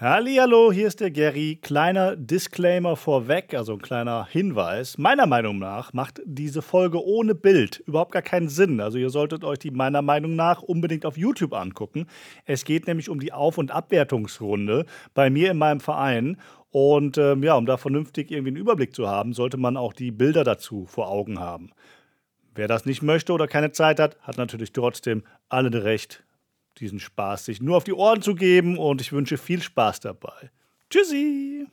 Hallo, hier ist der Gary. Kleiner Disclaimer vorweg, also ein kleiner Hinweis. Meiner Meinung nach macht diese Folge ohne Bild überhaupt gar keinen Sinn. Also ihr solltet euch die meiner Meinung nach unbedingt auf YouTube angucken. Es geht nämlich um die Auf- und Abwertungsrunde bei mir in meinem Verein. Und ähm, ja, um da vernünftig irgendwie einen Überblick zu haben, sollte man auch die Bilder dazu vor Augen haben. Wer das nicht möchte oder keine Zeit hat, hat natürlich trotzdem alle Recht, diesen Spaß sich nur auf die Ohren zu geben und ich wünsche viel Spaß dabei. Tschüssi!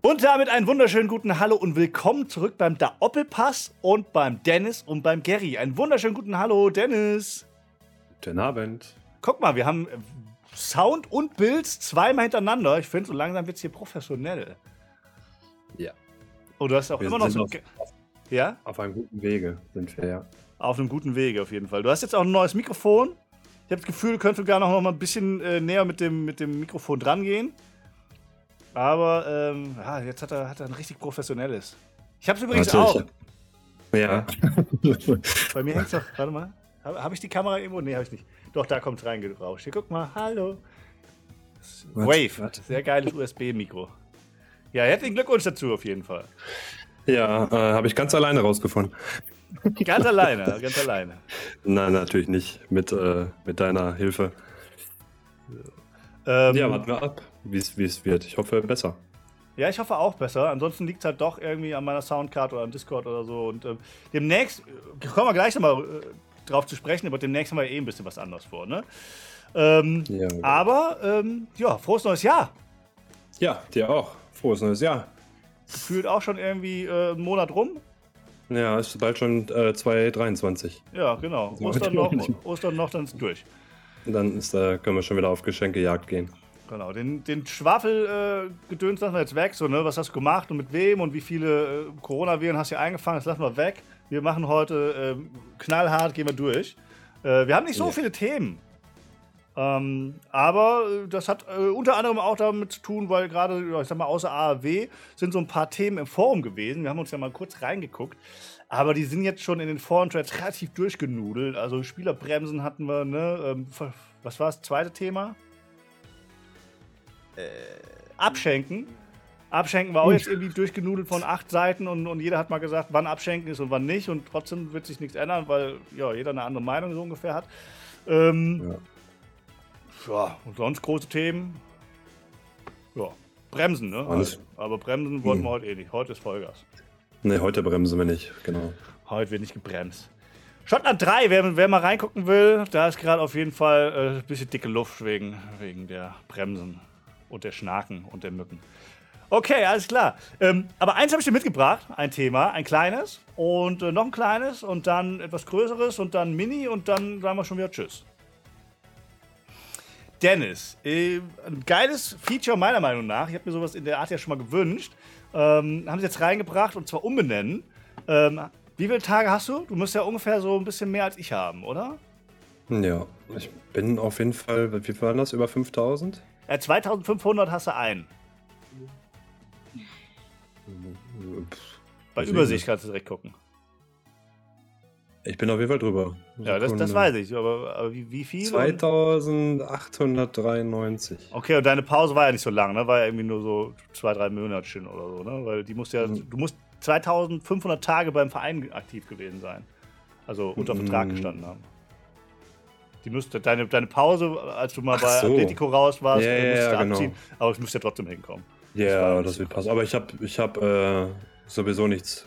Und damit einen wunderschönen guten Hallo und willkommen zurück beim Da Oppelpass und beim Dennis und beim Gary. Einen wunderschönen guten Hallo, Dennis. Guten Abend. Guck mal, wir haben äh, Sound und Bild zweimal hintereinander. Ich finde, so langsam wird es hier professionell. Ja. Und du hast auch Wir immer noch so. auf, Ja? auf einem guten Wege, sind wir ja. Auf einem guten Wege auf jeden Fall. Du hast jetzt auch ein neues Mikrofon. Ich habe das Gefühl, du könntest sogar noch mal ein bisschen äh, näher mit dem, mit dem Mikrofon dran gehen. Aber ähm, ja, jetzt hat er, hat er ein richtig professionelles. Ich habe es übrigens auch. Ja. Bei mir hängt es doch. Warte mal. Habe hab ich die Kamera irgendwo? Nee, habe ich nicht. Doch, da kommt es reingerauscht. Hier, guck mal. Hallo. Was? Wave. Was? Sehr geiles USB-Mikro. Ja, herzlichen Glückwunsch dazu auf jeden Fall. ja, äh, habe ich ganz alleine rausgefunden. Ganz alleine, ganz alleine. Nein, natürlich nicht. Mit, äh, mit deiner Hilfe. Ähm, Ja, warten wir ab, wie es wird. Ich hoffe, besser. Ja, ich hoffe auch besser. Ansonsten liegt es halt doch irgendwie an meiner Soundcard oder am Discord oder so. Und ähm, demnächst, äh, kommen wir gleich nochmal äh, drauf zu sprechen, aber demnächst haben wir eh ein bisschen was anderes vor, ne? Ähm, Ja. aber, ähm, ja, frohes neues Jahr. ja, dir auch. Frohes neues Jahr. Gefühlt auch schon irgendwie äh, einen Monat rum. Ja, ist bald schon äh, 2023. Ja, genau. Ostern noch. Ostern noch, dann ist durch. Dann ist, äh, können wir schon wieder auf Geschenkejagd gehen. Genau, den, den Schwafel-Gedöns lassen wir jetzt weg. So, ne? Was hast du gemacht und mit wem und wie viele äh, Coronaviren hast du eingefangen? Das lassen wir weg. Wir machen heute ähm, knallhart, gehen wir durch. Äh, wir haben nicht so Ja. viele Themen. Ähm, aber äh, das hat äh, unter anderem auch damit zu tun, weil gerade, ich sag mal, außer ARW sind so ein paar Themen im Forum gewesen. Wir haben uns ja mal kurz reingeguckt. Aber die sind jetzt schon in den Foren-Threads relativ durchgenudelt. Also Spielerbremsen hatten wir, ne? Ähm, was war das zweite Thema? Abschenken. Abschenken war auch jetzt irgendwie durchgenudelt von acht Seiten und, und jeder hat mal gesagt, wann Abschenken ist und wann nicht. Und trotzdem wird sich nichts ändern, weil ja, jeder eine andere Meinung so ungefähr hat. Ähm, ja. Und sonst große Themen. Ja, Bremsen, ne? Alles. Aber Bremsen wollten Hm. wir heute eh nicht. Heute ist Vollgas. Ne, heute bremsen wir nicht, genau. Heute wird nicht gebremst. Schottland 3, wer, wer mal reingucken will, da ist gerade auf jeden Fall äh, ein bisschen dicke Luft wegen, wegen der Bremsen und der Schnaken und der Mücken. Okay, alles klar. Ähm, aber eins habe ich dir mitgebracht, ein Thema, ein kleines und äh, noch ein kleines und dann etwas größeres und dann Mini und dann sagen wir schon wieder Tschüss. Dennis, äh, ein geiles Feature meiner Meinung nach. Ich habe mir sowas in der Art ja schon mal gewünscht. Ähm, haben sie jetzt reingebracht und zwar umbenennen. Ähm, wie viele Tage hast du? Du musst ja ungefähr so ein bisschen mehr als ich haben, oder? Ja, ich bin auf jeden Fall, wie viel waren das? Über 5000? Ja, 2500 hast du einen. Bei Weiß ich Übersicht kannst du direkt gucken. Ich bin auf jeden Fall drüber. Ja, das, das weiß ich. Aber, aber wie, wie viel? 2893. Okay, und deine Pause war ja nicht so lang, ne? War ja irgendwie nur so zwei, drei Monatchen oder so, ne? Weil die musst ja, Mhm. du musst 2500 Tage beim Verein aktiv gewesen sein. Also unter Vertrag Mhm. gestanden haben. Die müsste, deine, deine Pause, als du mal Ach bei so. Atletico raus warst, Ja, äh, musst ja, du genau. abziehen. Aber es müsste ja trotzdem hinkommen. Ja, nicht das so wird passen. Aber ich habe ich hab, äh, sowieso nichts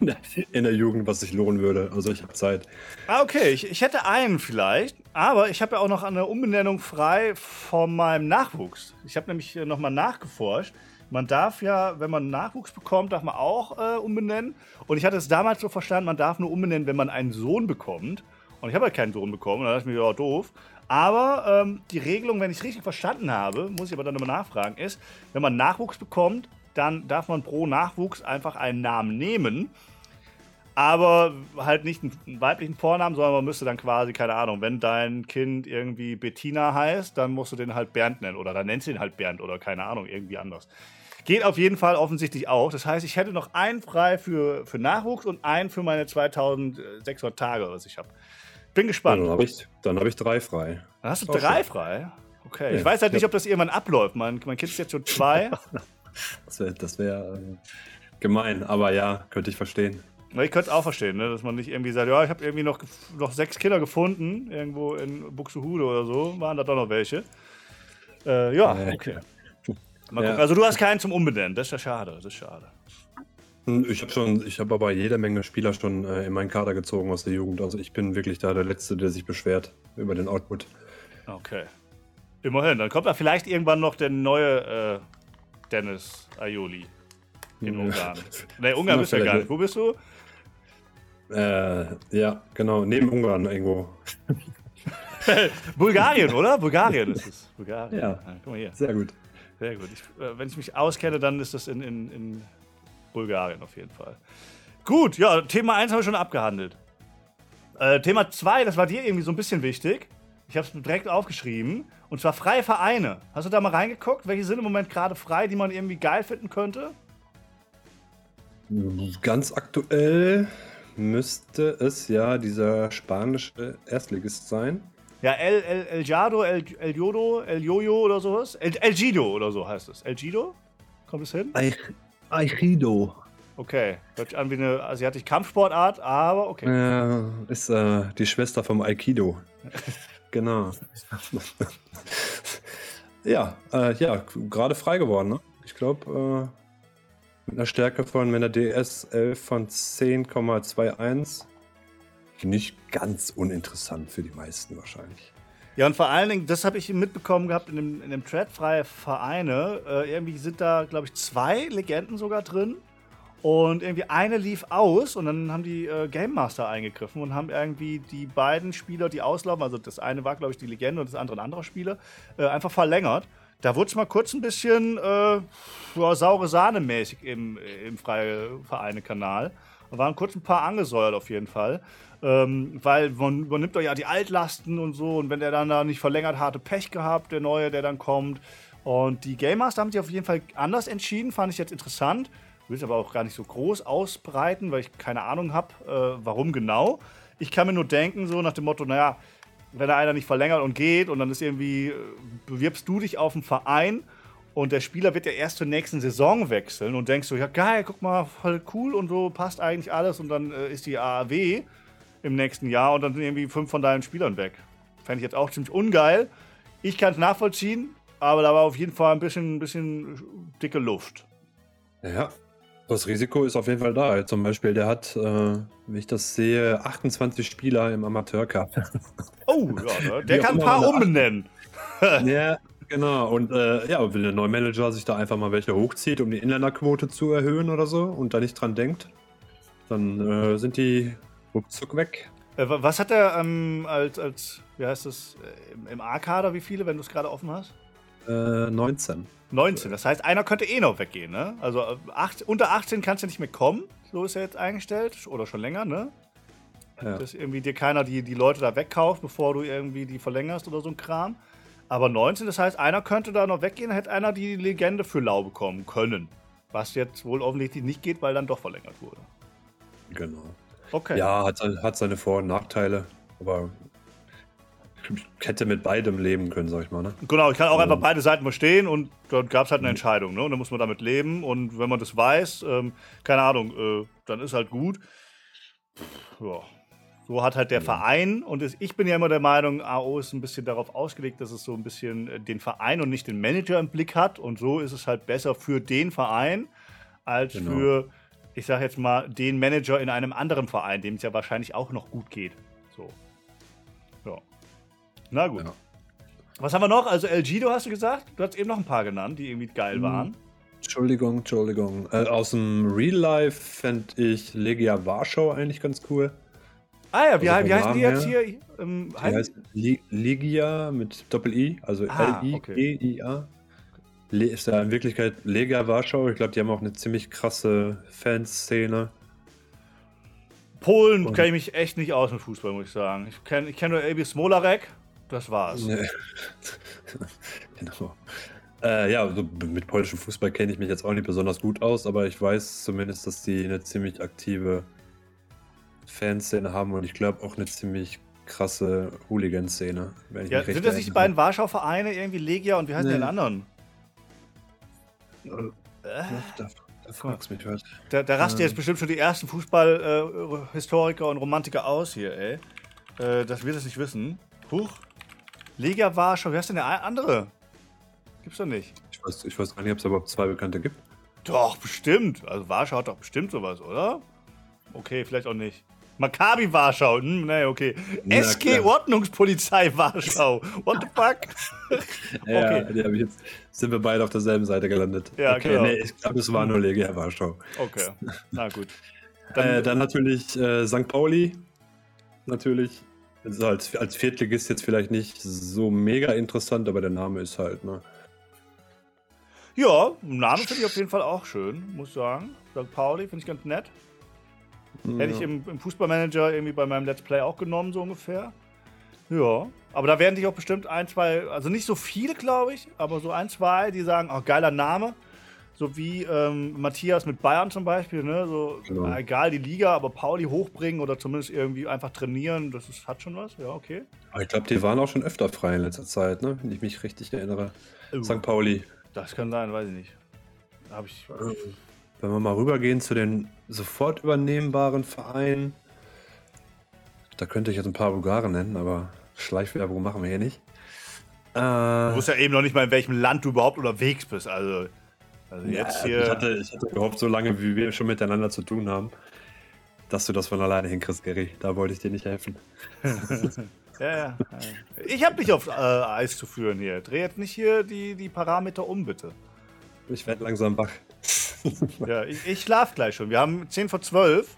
in, der, in der Jugend, was sich lohnen würde. Also ich habe Zeit. Ah, okay. Ich, ich hätte einen vielleicht, aber ich habe ja auch noch eine Umbenennung frei von meinem Nachwuchs. Ich habe nämlich äh, nochmal nachgeforscht. Man darf ja, wenn man Nachwuchs bekommt, darf man auch äh, umbenennen. Und ich hatte es damals so verstanden, man darf nur umbenennen, wenn man einen Sohn bekommt. Und ich habe halt keinen Sohn bekommen, da dachte ich mir, ja, doof. Aber ähm, die Regelung, wenn ich es richtig verstanden habe, muss ich aber dann nochmal nachfragen, ist, wenn man Nachwuchs bekommt, dann darf man pro Nachwuchs einfach einen Namen nehmen aber halt nicht einen weiblichen Vornamen, sondern man müsste dann quasi, keine Ahnung, wenn dein Kind irgendwie Bettina heißt, dann musst du den halt Bernd nennen oder dann nennst du ihn halt Bernd oder keine Ahnung, irgendwie anders. Geht auf jeden Fall offensichtlich auch. Das heißt, ich hätte noch einen frei für, für Nachwuchs und einen für meine 2600 Tage, was ich habe. Bin gespannt. Dann habe ich, dann hab ich drei frei. Dann hast du drei frei? Okay. Ja, ich weiß halt nicht, ob das irgendwann abläuft. Mein, mein Kind ist jetzt schon zwei. das wäre das wär, äh, gemein, aber ja, könnte ich verstehen. Ich könnte es auch verstehen, ne? dass man nicht irgendwie sagt, ja, ich habe irgendwie noch, noch sechs Kinder gefunden, irgendwo in Buxtehude oder so, waren da doch noch welche. Äh, ja, okay. Mal gucken. Ja. Also du hast keinen zum Umbenennen, das ist ja schade, das ist schade. Hm, ich habe schon, ich habe aber jede Menge Spieler schon äh, in meinen Kader gezogen aus der Jugend. Also ich bin wirklich da der Letzte, der sich beschwert über den Output. Okay. Immerhin, dann kommt da vielleicht irgendwann noch der neue äh, Dennis Aioli in ja. Ungarn. Ne, Ungarn bist du ja gar nicht. Wo bist du? Äh, ja, genau, neben Ungarn irgendwo. Bulgarien, oder? Bulgarien ist es. Bulgarien. Ja, ja guck mal hier. Sehr gut. Sehr gut. Ich, äh, wenn ich mich auskenne, dann ist das in, in, in Bulgarien auf jeden Fall. Gut, ja, Thema 1 haben wir schon abgehandelt. Äh, Thema 2, das war dir irgendwie so ein bisschen wichtig. Ich habe es direkt aufgeschrieben. Und zwar freie Vereine. Hast du da mal reingeguckt? Welche sind im Moment gerade frei, die man irgendwie geil finden könnte? Ganz aktuell müsste es ja dieser spanische Erstligist sein. Ja, El, El, El Jado, El, El Yodo, El Jojo oder sowas. El, El Gido oder so heißt es. El Gido? Kommt es hin? Aikido. Okay, hört sich an wie eine asiatische Kampfsportart, aber okay. Ja, ist äh, die Schwester vom Aikido. genau. ja, äh, ja, gerade frei geworden, ne? Ich glaube, äh, mit einer Stärke von einer DS 11 von 10,21. Nicht ganz uninteressant für die meisten wahrscheinlich. Ja, und vor allen Dingen, das habe ich mitbekommen gehabt in dem, in dem Thread freie Vereine. Äh, irgendwie sind da, glaube ich, zwei Legenden sogar drin. Und irgendwie eine lief aus und dann haben die äh, Game Master eingegriffen und haben irgendwie die beiden Spieler, die auslaufen, also das eine war, glaube ich, die Legende und das andere ein anderer Spieler, äh, einfach verlängert. Da wurde es mal kurz ein bisschen äh, saure Sahne mäßig im, im Freie Vereine-Kanal. Da waren kurz ein paar angesäuert auf jeden Fall. Ähm, weil man, man nimmt doch ja die Altlasten und so. Und wenn der dann da nicht verlängert, hatte Pech gehabt, der neue, der dann kommt. Und die Game Master haben sich auf jeden Fall anders entschieden, fand ich jetzt interessant. Will es aber auch gar nicht so groß ausbreiten, weil ich keine Ahnung habe, äh, warum genau. Ich kann mir nur denken, so nach dem Motto, naja, wenn da einer nicht verlängert und geht und dann ist irgendwie, äh, bewirbst du dich auf einen Verein und der Spieler wird ja erst zur nächsten Saison wechseln und denkst so, ja geil, guck mal, voll cool und so, passt eigentlich alles und dann äh, ist die AAW im nächsten Jahr und dann sind irgendwie fünf von deinen Spielern weg. Fände ich jetzt auch ziemlich ungeil. Ich kann es nachvollziehen, aber da war auf jeden Fall ein bisschen, ein bisschen dicke Luft. Ja, das Risiko ist auf jeden Fall da. Zum Beispiel, der hat, äh, wie ich das sehe, 28 Spieler im Amateur-Cup. Oh, ja, der kann ein paar umbenennen. ja, genau. Und äh, ja, wenn der Neumanager sich da einfach mal welche hochzieht, um die Inländerquote zu erhöhen oder so und da nicht dran denkt, dann äh, sind die ruckzuck weg. Äh, was hat er ähm, als, als, wie heißt das, äh, im A-Kader, wie viele, wenn du es gerade offen hast? Äh, 19. 19, das heißt, einer könnte eh noch weggehen, ne? Also äh, acht, unter 18 kannst du nicht mehr kommen, so ist er jetzt eingestellt, oder schon länger, ne? Ja. Dass irgendwie dir keiner die, die Leute da wegkauft, bevor du irgendwie die verlängerst oder so ein Kram. Aber 19, das heißt, einer könnte da noch weggehen, hätte einer die Legende für lau bekommen können. Was jetzt wohl offensichtlich nicht geht, weil dann doch verlängert wurde. Genau. Okay. Ja, hat, hat seine Vor- und Nachteile, aber ich hätte mit beidem leben können, sag ich mal. Ne? Genau, ich kann auch einfach beide Seiten verstehen und dann gab es halt eine Entscheidung. Ne? Und dann muss man damit leben. Und wenn man das weiß, ähm, keine Ahnung, äh, dann ist halt gut. Ja. So hat halt der ja. Verein, und ich bin ja immer der Meinung, AO ist ein bisschen darauf ausgelegt, dass es so ein bisschen äh, den Verein und nicht den Manager im Blick hat. Und so ist es halt besser für den Verein als genau. für, ich sag jetzt mal, den Manager in einem anderen Verein, dem es ja wahrscheinlich auch noch gut geht. So. Na gut. Ja. Was haben wir noch? Also El Gido hast du gesagt? Du hast eben noch ein paar genannt, die irgendwie geil hm. waren. Entschuldigung, Entschuldigung. Äh, aus dem Real Life fände ich Legia Warschau eigentlich ganz cool. Ah ja, wie, also wie heißen die jetzt hier? Ähm, die heißt Legia mit Doppel-I, also ah, L-I-G-I-A. Okay. Ist ja in Wirklichkeit Legia Warschau. Ich glaube, die haben auch eine ziemlich krasse Fanszene. Polen kenne ich mich echt nicht aus mit Fußball, muss ich sagen. Ich kenne ich kenn nur Elbi Smolarek. Das war's. Genau. Äh, ja, also mit polnischem Fußball kenne ich mich jetzt auch nicht besonders gut aus, aber ich weiß zumindest, dass die eine ziemlich aktive Fanszene haben und ich glaube auch eine ziemlich krasse Hooligan-Szene. Ja, sind das nicht die beiden Warschau-Vereine, irgendwie Legia und wie heißen nee. die anderen? Äh, da, da fragst mich was. Da, da rasten ähm. jetzt bestimmt schon die ersten Fußball-Historiker äh, und Romantiker aus hier, ey. Äh, dass wir das nicht wissen. Huch. Legia Warschau, wie heißt denn der andere? Gibt's doch nicht. Ich weiß, ich weiß gar nicht, ob es überhaupt zwei Bekannte gibt. Doch, bestimmt. Also Warschau hat doch bestimmt sowas, oder? Okay, vielleicht auch nicht. Maccabi Warschau. Hm, nee, okay. Na, SG Ordnungspolizei Warschau. What the fuck? okay. Ja, jetzt sind wir beide auf derselben Seite gelandet. Ja, okay, genau. Nee, ich glaube, es war nur Legia Warschau. Okay, na gut. Dann, äh, dann natürlich äh, St. Pauli. Natürlich. Also als, als Viertligist jetzt vielleicht nicht so mega interessant, aber der Name ist halt, ne? Ja, Name finde ich auf jeden Fall auch schön, muss ich sagen. St. Pauli finde ich ganz nett. Ja. Hätte ich im, im, Fußballmanager irgendwie bei meinem Let's Play auch genommen, so ungefähr. Ja, aber da werden sich auch bestimmt ein, zwei, also nicht so viele, glaube ich, aber so ein, zwei, die sagen, oh, geiler Name. So wie ähm, Matthias mit Bayern zum Beispiel, ne? So, genau. egal die Liga, aber Pauli hochbringen oder zumindest irgendwie einfach trainieren, das ist, hat schon was, ja, okay. Aber ich glaube, die waren auch schon öfter frei in letzter Zeit, ne? Wenn ich mich richtig erinnere. Uh, St. Pauli. Das kann sein, weiß ich nicht. Habe ich. Äh, wenn wir mal rübergehen zu den sofort übernehmbaren Vereinen. Da könnte ich jetzt ein paar Bulgaren nennen, aber Schleichwerbung machen wir hier nicht. Äh, du wusstest ja eben noch nicht mal, in welchem Land du überhaupt unterwegs bist. Also, also jetzt hier. Ich hatte, ich hatte gehofft, so lange wie wir schon miteinander zu tun haben, dass du das von alleine hinkriegst, Gary. Da wollte ich dir nicht helfen. ja, ja. Ich habe dich auf äh, Eis zu führen hier. Dreh jetzt nicht hier die, die Parameter um, bitte. Ich werde langsam wach. ja, ich, ich schlafe gleich schon. Wir haben 10 vor 12.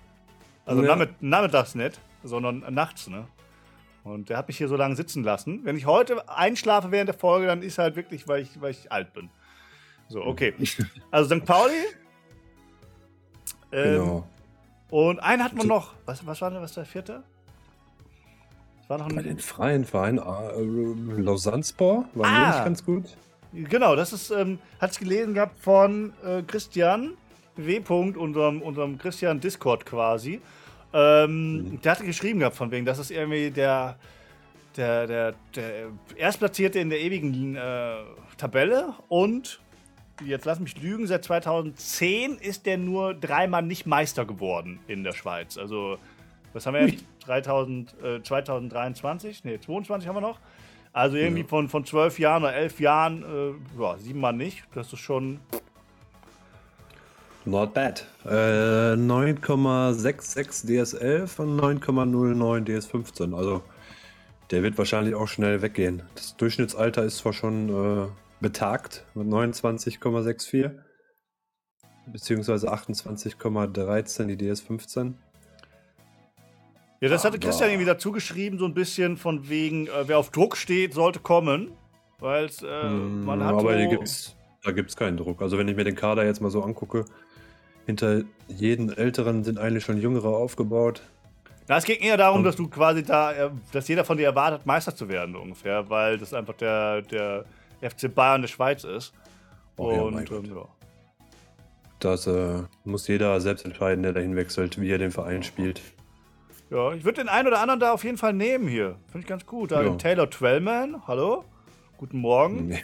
Also ja. nachmittags nicht, sondern nachts, ne? Und der hat mich hier so lange sitzen lassen. Wenn ich heute einschlafe während der Folge, dann ist halt wirklich, weil ich, weil ich alt bin. So, okay. Also St. Pauli. Ähm, genau. Und einen hatten wir noch. Was, was war denn was der vierte? Das war noch ein Bei den freien Verein äh, Lausanne-Sport war ah, nicht ganz gut. Genau, das ist, ähm, hat es gelesen gehabt von äh, Christian W. unserem, unserem Christian Discord quasi. Ähm, mhm. Der hatte geschrieben gehabt von wegen, das ist irgendwie der, der, der, der Erstplatzierte in der ewigen äh, Tabelle und jetzt lass mich lügen, seit 2010 ist der nur dreimal nicht Meister geworden in der Schweiz. Also, was haben wir jetzt? 3000, äh, 2023? Ne, 22 haben wir noch. Also irgendwie ja. von, von zwölf Jahren oder elf Jahren, äh, ja, siebenmal nicht. Das ist schon. Not bad. Äh, 9,66 DS11 und 9,09 DS15. Also der wird wahrscheinlich auch schnell weggehen. Das Durchschnittsalter ist zwar schon äh, betagt mit 29,64 beziehungsweise 28,13 die DS15. Ja, das hatte Christian irgendwie dazu geschrieben, so ein bisschen von wegen, äh, wer auf Druck steht, sollte kommen. Weil äh, hm, man hat. Aber so gibt's, da gibt es keinen Druck. Also, wenn ich mir den Kader jetzt mal so angucke, hinter jedem Älteren sind eigentlich schon Jüngere aufgebaut. Na, es ging eher darum, dass du quasi da, äh, dass jeder von dir erwartet, Meister zu werden, ungefähr, weil das einfach der, der FC Bayern der Schweiz ist. Oh, Und ja, ähm, ja. Das äh, muss jeder selbst entscheiden, der dahin wechselt, wie er den Verein spielt. Ja, ich würde den einen oder anderen da auf jeden Fall nehmen hier. Finde ich ganz gut. Da ja. Taylor Twellman, hallo? Guten Morgen. Nee.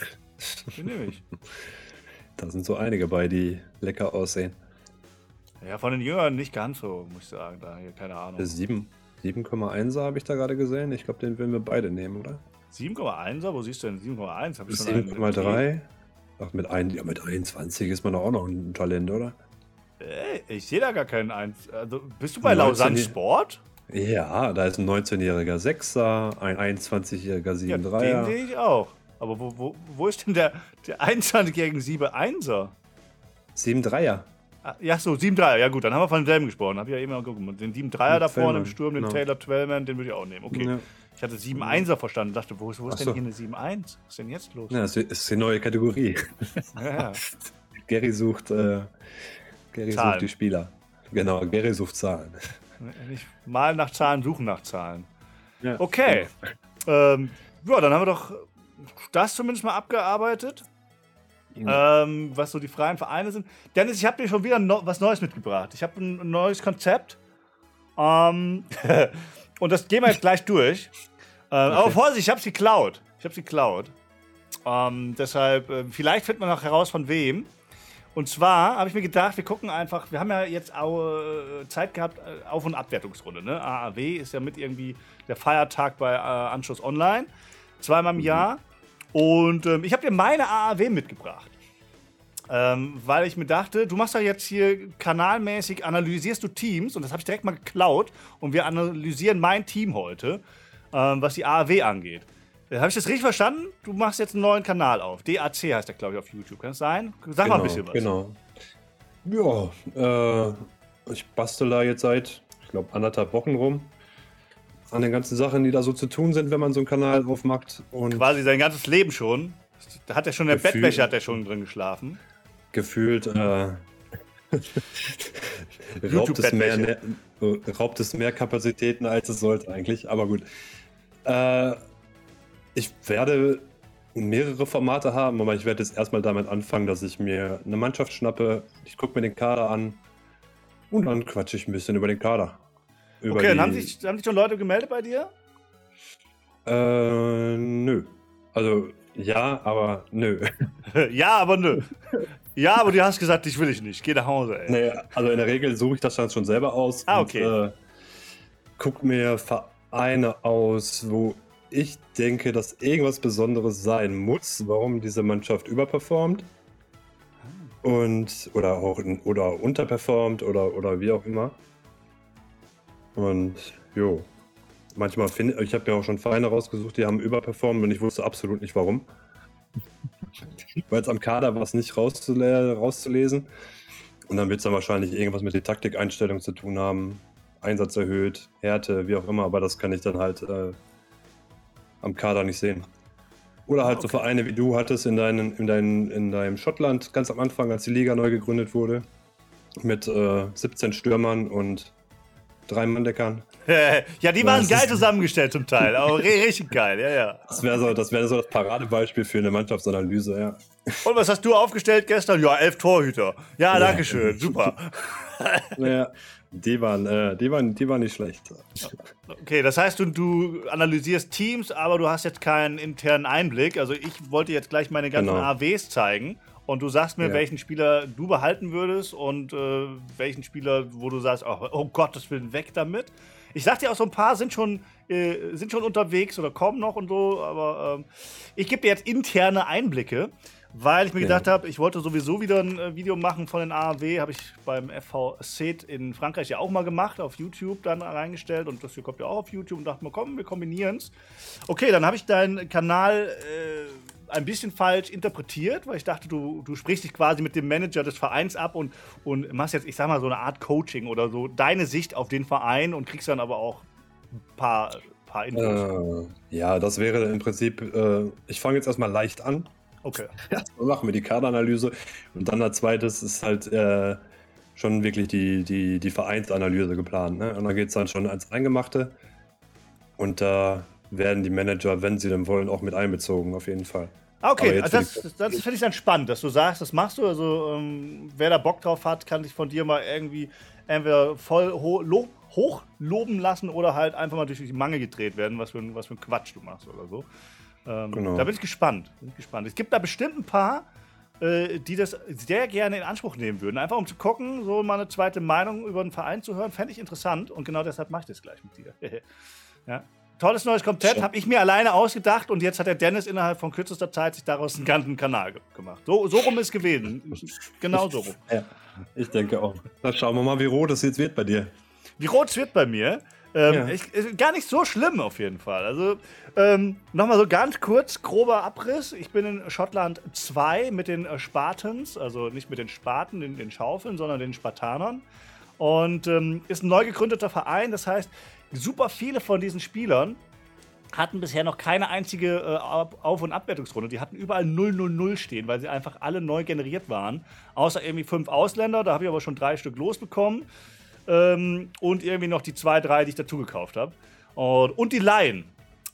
Den nehme ich. Da sind so einige bei, die lecker aussehen. Ja, von den Jüngern nicht ganz so, muss ich sagen. Da hier, keine Ahnung. 7,1er habe ich da gerade gesehen. Ich glaube, den würden wir beide nehmen, oder? 7,1er? Wo siehst du denn 7,1? 7,3? Ach, mit, ein, ja, mit 21 ist man doch auch noch ein Talent, oder? Ey, ich sehe da gar keinen Eins. Also, bist du bei Lausanne Sport? Ja, da ist ein 19-jähriger Sechser, ein 21-jähriger 7-3er. Ja, den sehe ich auch. Aber wo, wo, wo ist denn der, der 21-jährige 7-1er? 7-3er. Ah, ja, so, 7-3er. Ja, gut, dann haben wir von demselben gesprochen. Hab ich ja eben mal geguckt. Den 7-3er da vorne im Sturm, den no. Taylor Twellman, den würde ich auch nehmen. Okay. Ja. Ich hatte 7-1er verstanden. Dachte, wo ist, wo ist denn hier eine 7-1? Was ist denn jetzt los? Ja, das ist die neue Kategorie. Ja, ja. Gary sucht, äh, Gary sucht die Spieler. Genau, Gary sucht Zahlen. Nicht malen nach Zahlen, suchen nach Zahlen. Ja. Okay. Ähm, ja, dann haben wir doch das zumindest mal abgearbeitet. ähm, was so die freien Vereine sind. Dennis, ich habe dir schon wieder no was Neues mitgebracht. Ich habe ein, ein neues Konzept. Ähm, und das gehen wir jetzt gleich durch. Äh, okay. Aber Vorsicht, ich habe es geklaut. Ich habe es geklaut. Ähm, deshalb, äh, vielleicht findet man noch heraus, von wem. Und zwar habe ich mir gedacht, wir gucken einfach, wir haben ja jetzt auch äh, Zeit gehabt, äh, Auf- und Abwertungsrunde. Ne? AAW ist ja mit irgendwie der Feiertag bei äh, Anschluss Online. Zweimal im mhm. Jahr. Und ähm, ich habe dir meine AAW mitgebracht. Ähm, weil ich mir dachte, du machst ja jetzt hier kanalmäßig, analysierst du Teams und das habe ich direkt mal geklaut und wir analysieren mein Team heute, ähm, was die AAW angeht. Äh, habe ich das richtig verstanden? Du machst jetzt einen neuen Kanal auf. DAC heißt der, glaube ich, auf YouTube. Kann das sein? Sag genau, mal ein bisschen was. Genau. Ja, äh, ich bastel da jetzt seit, ich glaube, anderthalb Wochen rum. An den ganzen Sachen, die da so zu tun sind, wenn man so einen Kanal aufmacht. Und Quasi sein ganzes Leben schon. Da hat er schon, der Bettwäsche hat er schon drin geschlafen. Gefühlt, äh, raubt, es mehr, ne, raubt es mehr Kapazitäten, als es sollte eigentlich. Aber gut. Äh, ich werde mehrere Formate haben, aber ich werde jetzt erstmal damit anfangen, dass ich mir eine Mannschaft schnappe, ich gucke mir den Kader an und dann quatsche ich ein bisschen über den Kader. Über okay, dann haben sich, haben sich schon Leute gemeldet bei dir? Äh, nö. Also ja, aber nö. ja, aber nö. Ja, aber du hast gesagt, ich will ich nicht. Geh nach Hause, ey. Nee, also in der Regel suche ich das dann schon selber aus. Ah, okay. Und, äh, guck mir Vereine aus, wo ich denke, dass irgendwas Besonderes sein muss, warum diese Mannschaft überperformt. Und, oder auch oder unterperformt oder, oder wie auch immer. Und jo. Manchmal finde ich, habe mir auch schon Vereine rausgesucht, die haben überperformt und ich wusste absolut nicht warum. Weil es am Kader war es nicht rauszule rauszulesen. Und dann wird es dann wahrscheinlich irgendwas mit der Taktikeinstellung zu tun haben. Einsatz erhöht, Härte, wie auch immer, aber das kann ich dann halt äh, am Kader nicht sehen. Oder halt okay. so Vereine wie du hattest in, deinen, in, deinen, in deinem Schottland ganz am Anfang, als die Liga neu gegründet wurde. Mit äh, 17 Stürmern und drei Manndeckern. ja, die waren geil zusammengestellt zum Teil, aber richtig geil, ja, ja. Das wäre so, das wär so das Paradebeispiel für eine Mannschaftsanalyse, ja. Und was hast du aufgestellt gestern? Ja, elf Torhüter. Ja, ja. danke schön, super. ja, die waren, äh, die, waren, die waren nicht schlecht. Okay, das heißt, du, du analysierst Teams, aber du hast jetzt keinen internen Einblick. Also ich wollte jetzt gleich meine ganzen genau. AWs zeigen und du sagst mir, ja. welchen Spieler du behalten würdest und äh, welchen Spieler, wo du sagst, oh, oh Gott, das will weg damit. Ich sag dir auch, so ein paar sind schon, äh, sind schon unterwegs oder kommen noch und so, aber ähm, ich gebe dir jetzt interne Einblicke. Weil ich mir gedacht habe, ich wollte sowieso wieder ein äh, Video machen von den AAW, habe ich beim FV Set in Frankreich ja auch mal gemacht, auf YouTube dann reingestellt und das hier kommt ja auch auf YouTube und dachte mir, komm, wir kombinieren es. Okay, dann habe ich deinen Kanal äh, ein bisschen falsch interpretiert, weil ich dachte, du, du sprichst dich quasi mit dem Manager des Vereins ab und, und machst jetzt, ich sag mal, so eine Art Coaching oder so, deine Sicht auf den Verein und kriegst dann aber auch ein paar, paar Infos. Äh, ja, das wäre im Prinzip, äh, ich fange jetzt erstmal leicht an Okay. Erstmal machen wir die Kaderanalyse und dann als zweites ist halt äh, schon wirklich die, die, die Vereinsanalyse geplant. Ne? Und dann geht es dann schon ans Eingemachte und da werden die Manager, wenn sie denn wollen, auch mit einbezogen, auf jeden Fall. Ah, okay, also das, das, das finde ich dann spannend, dass du sagst, das machst du. Also, ähm, wer da Bock drauf hat, kann sich von dir mal irgendwie entweder voll ho lo hoch loben lassen oder halt einfach mal durch die Mangel gedreht werden, was für, ein, was für ein Quatsch du machst oder so. Ähm, genau. Da bin ich gespannt. Bin ich gespannt. Es gibt da bestimmt ein paar, äh, die das sehr gerne in Anspruch nehmen würden. Einfach um zu gucken, so mal eine zweite Meinung über einen Verein zu hören, fände ich interessant. Und genau deshalb mache ich das gleich mit dir. ja. Tolles neues Konzept, habe ich mir alleine ausgedacht und jetzt hat der Dennis innerhalb von kürzester Zeit sich daraus einen ganzen Kanal gemacht. So, so rum ist gewesen. Genau so rum. Ja, ich denke auch. Dann schauen wir mal, wie rot es jetzt wird bei dir. Wie rot es wird bei mir. Ähm, ja. ich, gar nicht so schlimm auf jeden Fall. Also ähm, nochmal so ganz kurz, grober Abriss. Ich bin in Schottland 2 mit den äh, Spartans, also nicht mit den Spaten, den, den Schaufeln, sondern den Spartanern. Und ähm, ist ein neu gegründeter Verein. Das heißt, super viele von diesen Spielern hatten bisher noch keine einzige äh, Auf- und Abwertungsrunde. Die hatten überall 0-0-0 stehen, weil sie einfach alle neu generiert waren. Außer irgendwie fünf Ausländer, da habe ich aber schon drei Stück losbekommen. Ähm, und irgendwie noch die zwei, drei, die ich dazu gekauft habe. Und, und die Laien.